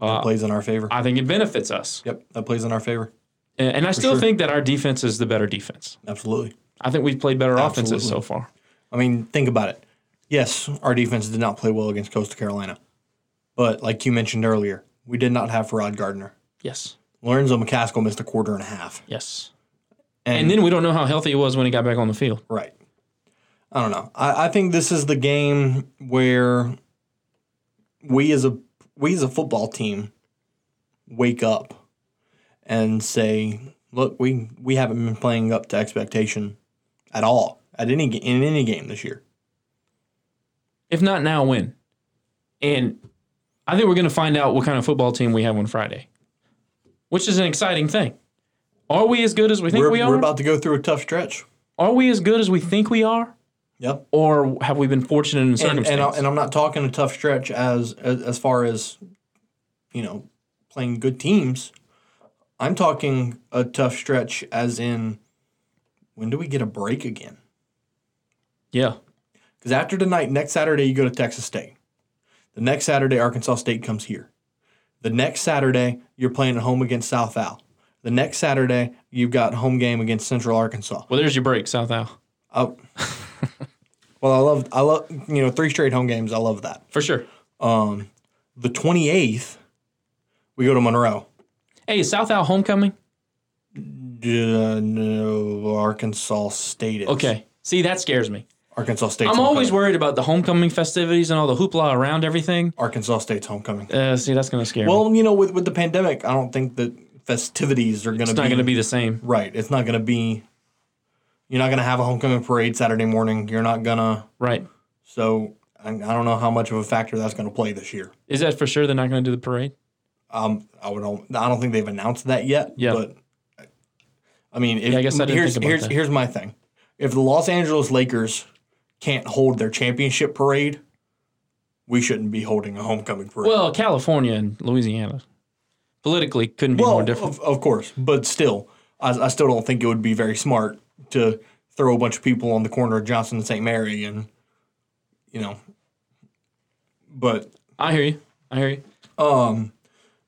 That uh, plays in our favor. I think it benefits us. yep, that plays in our favor. And, and I still sure. think that our defense is the better defense. Absolutely. I think we've played better offenses so far. I mean, think about it. Yes, our defense did not play well against Coastal Carolina, but like you mentioned earlier, we did not have Rod Gardner. Yes. Lorenzo McCaskill missed a quarter and a half. Yes. And, And then we don't know how healthy he was when he got back on the field. right. I don't know. I, I think this is the game where we as a we as a football team wake up and say, look, we we haven't been playing up to expectation at all at any in any game this year. If not now, when? And I think we're going to find out what kind of football team we have on Friday, which is an exciting thing. Are we as good as we think We're, we are? we're about to go through a tough stretch. are we as good as we think we are? Yep. Or have we been fortunate in circumstances? and, I, and I'm not talking a tough stretch as, as as far as you know playing good teams. I'm talking a tough stretch as in when do we get a break again? yeah. Because after tonight, next Saturday you go to Texas State. The next Saturday, Arkansas State comes here. The next Saturday, you're playing at home against South Al. The next Saturday, you've got home game against Central Arkansas. Well, there's your break, South Al. Oh. well, I love I love you know three straight home games. I love that. For sure. Um, the 28th, we go to Monroe. Hey, is South Al homecoming? Uh, no, Arkansas State. Is. Okay. See, that scares me. Arkansas State. I'm always worried about the homecoming festivities and all the hoopla around everything. Arkansas State's homecoming. Uh, see, that's going to scare me. Well, you know, with with the pandemic, I don't think that festivities are going to It's be not going to be the same. right. It's not going to be. You're not going to have a homecoming parade Saturday morning. You're not gonna. Right. So I, I don't know how much of a factor that's going to play this year. Is that for sure they're not going to do the parade? Um, I would. I don't think they've announced that yet. Yeah. But I mean, if, Yeah, I guess I here's here's that. here's my thing. If the Los Angeles Lakers can't hold their championship parade, we shouldn't be holding a homecoming parade. Well, California and Louisiana politically couldn't be Well, more different. Of, of course, but still, I, I still don't think it would be very smart to throw a bunch of people on the corner of Johnson and St. Mary, and you know. But I hear you. I hear you. um,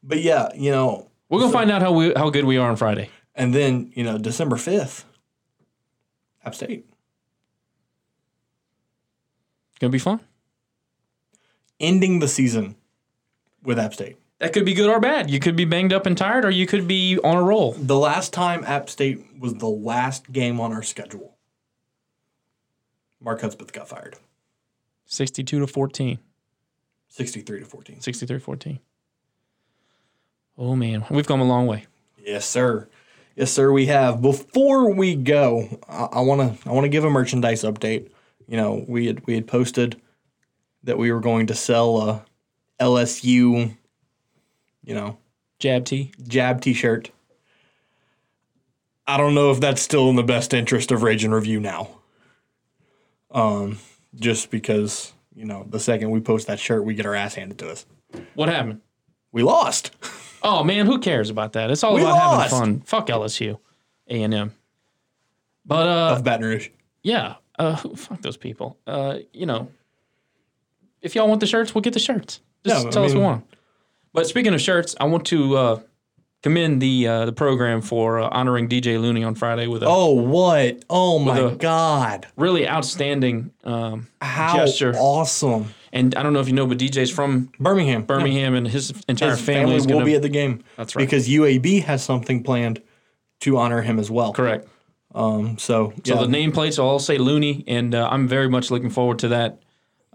but yeah, you know, We're gonna find out how we how good we are on Friday. and then you know December fifth, App State Gonna be fun. ending the season with App State. That could be good or bad. You could be banged up and tired, or you could be on a roll. The last time App State was the last game on our schedule, Mark Hudspeth got fired, Sixty-two to 14. sixty-three to fourteen. 63-14. Oh man, we've come a long way. Yes, sir. Yes, sir. We have. Before we go, I want to I want to give a merchandise update. You know, we had we had posted that we were going to sell a LSU, you know, Jab T. jab T-shirt. I don't know if that's still in the best interest of Rage and Review now. Um, just because you know, the second we post that shirt, we get our ass handed to us. What happened? We lost. Oh man, who cares about that? It's all We about lost. having fun. Fuck LSU, A and M. But uh, of Baton Rouge. yeah, uh, fuck those people. Uh, you know, if y'all want the shirts, we'll get the shirts. Just Yeah, I tell us we mean- want. But speaking of shirts, I want to uh, commend the uh, the program for uh, honoring DJ Looney on Friday with a Oh, what? Oh my God! really outstanding um, How gesture. awesome! And I don't know if you know, but DJ's from Birmingham. Birmingham, and his entire His family family is will be at the game. That's right. Because UAB has something planned to honor him as well. Correct. So, So yeah, the nameplates will all say Looney, and uh, I'm very much looking forward to that.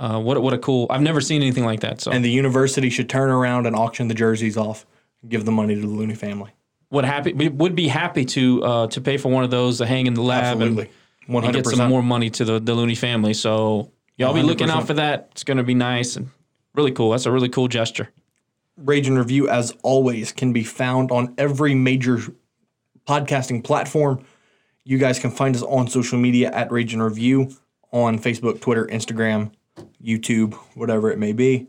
Uh, what a- what a cool! I've never seen anything like that. So and the university should turn around and auction the jerseys off, and give the money to the Looney family. would happy we would be happy to uh, to pay for one of those to hang in the lab Absolutely, and, and get some more money to the the Looney family. So y'all be looking out for that. It's going to be nice and really cool. That's a really cool gesture. Rage and Review, as always, can be found on every major podcasting platform. You guys can find us on social media at Rage and Review on Facebook, Twitter, Instagram, YouTube, whatever it may be.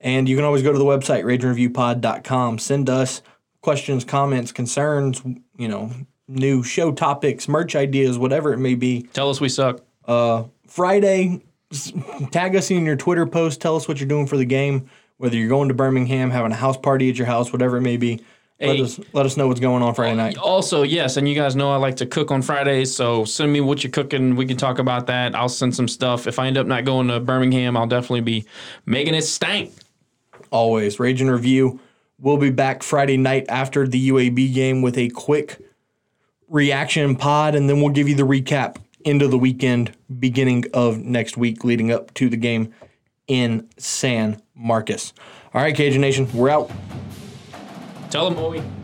And you can always go to the website, rageandreviewpod.com. Send us questions, comments, concerns, you know, new show topics, merch ideas, whatever it may be. Tell us we suck. Uh, Friday, tag us in your Twitter post. Tell us what you're doing for the game. Whether you're going to Birmingham, having a house party at your house, whatever it may be. Let us let us know what's going on Friday oh, night. Also, yes, and you guys know I like to cook on Fridays, so send me what you're cooking. We can talk about that. I'll send some stuff. If I end up not going to Birmingham, I'll definitely be making it stank. Always Rage and Review. We'll be back Friday night after the UAB game with a quick reaction pod, and then we'll give you the recap into the weekend, beginning of next week, leading up to the game in San Marcos. All right, Cajun Nation, we're out. Tell them, Bowie.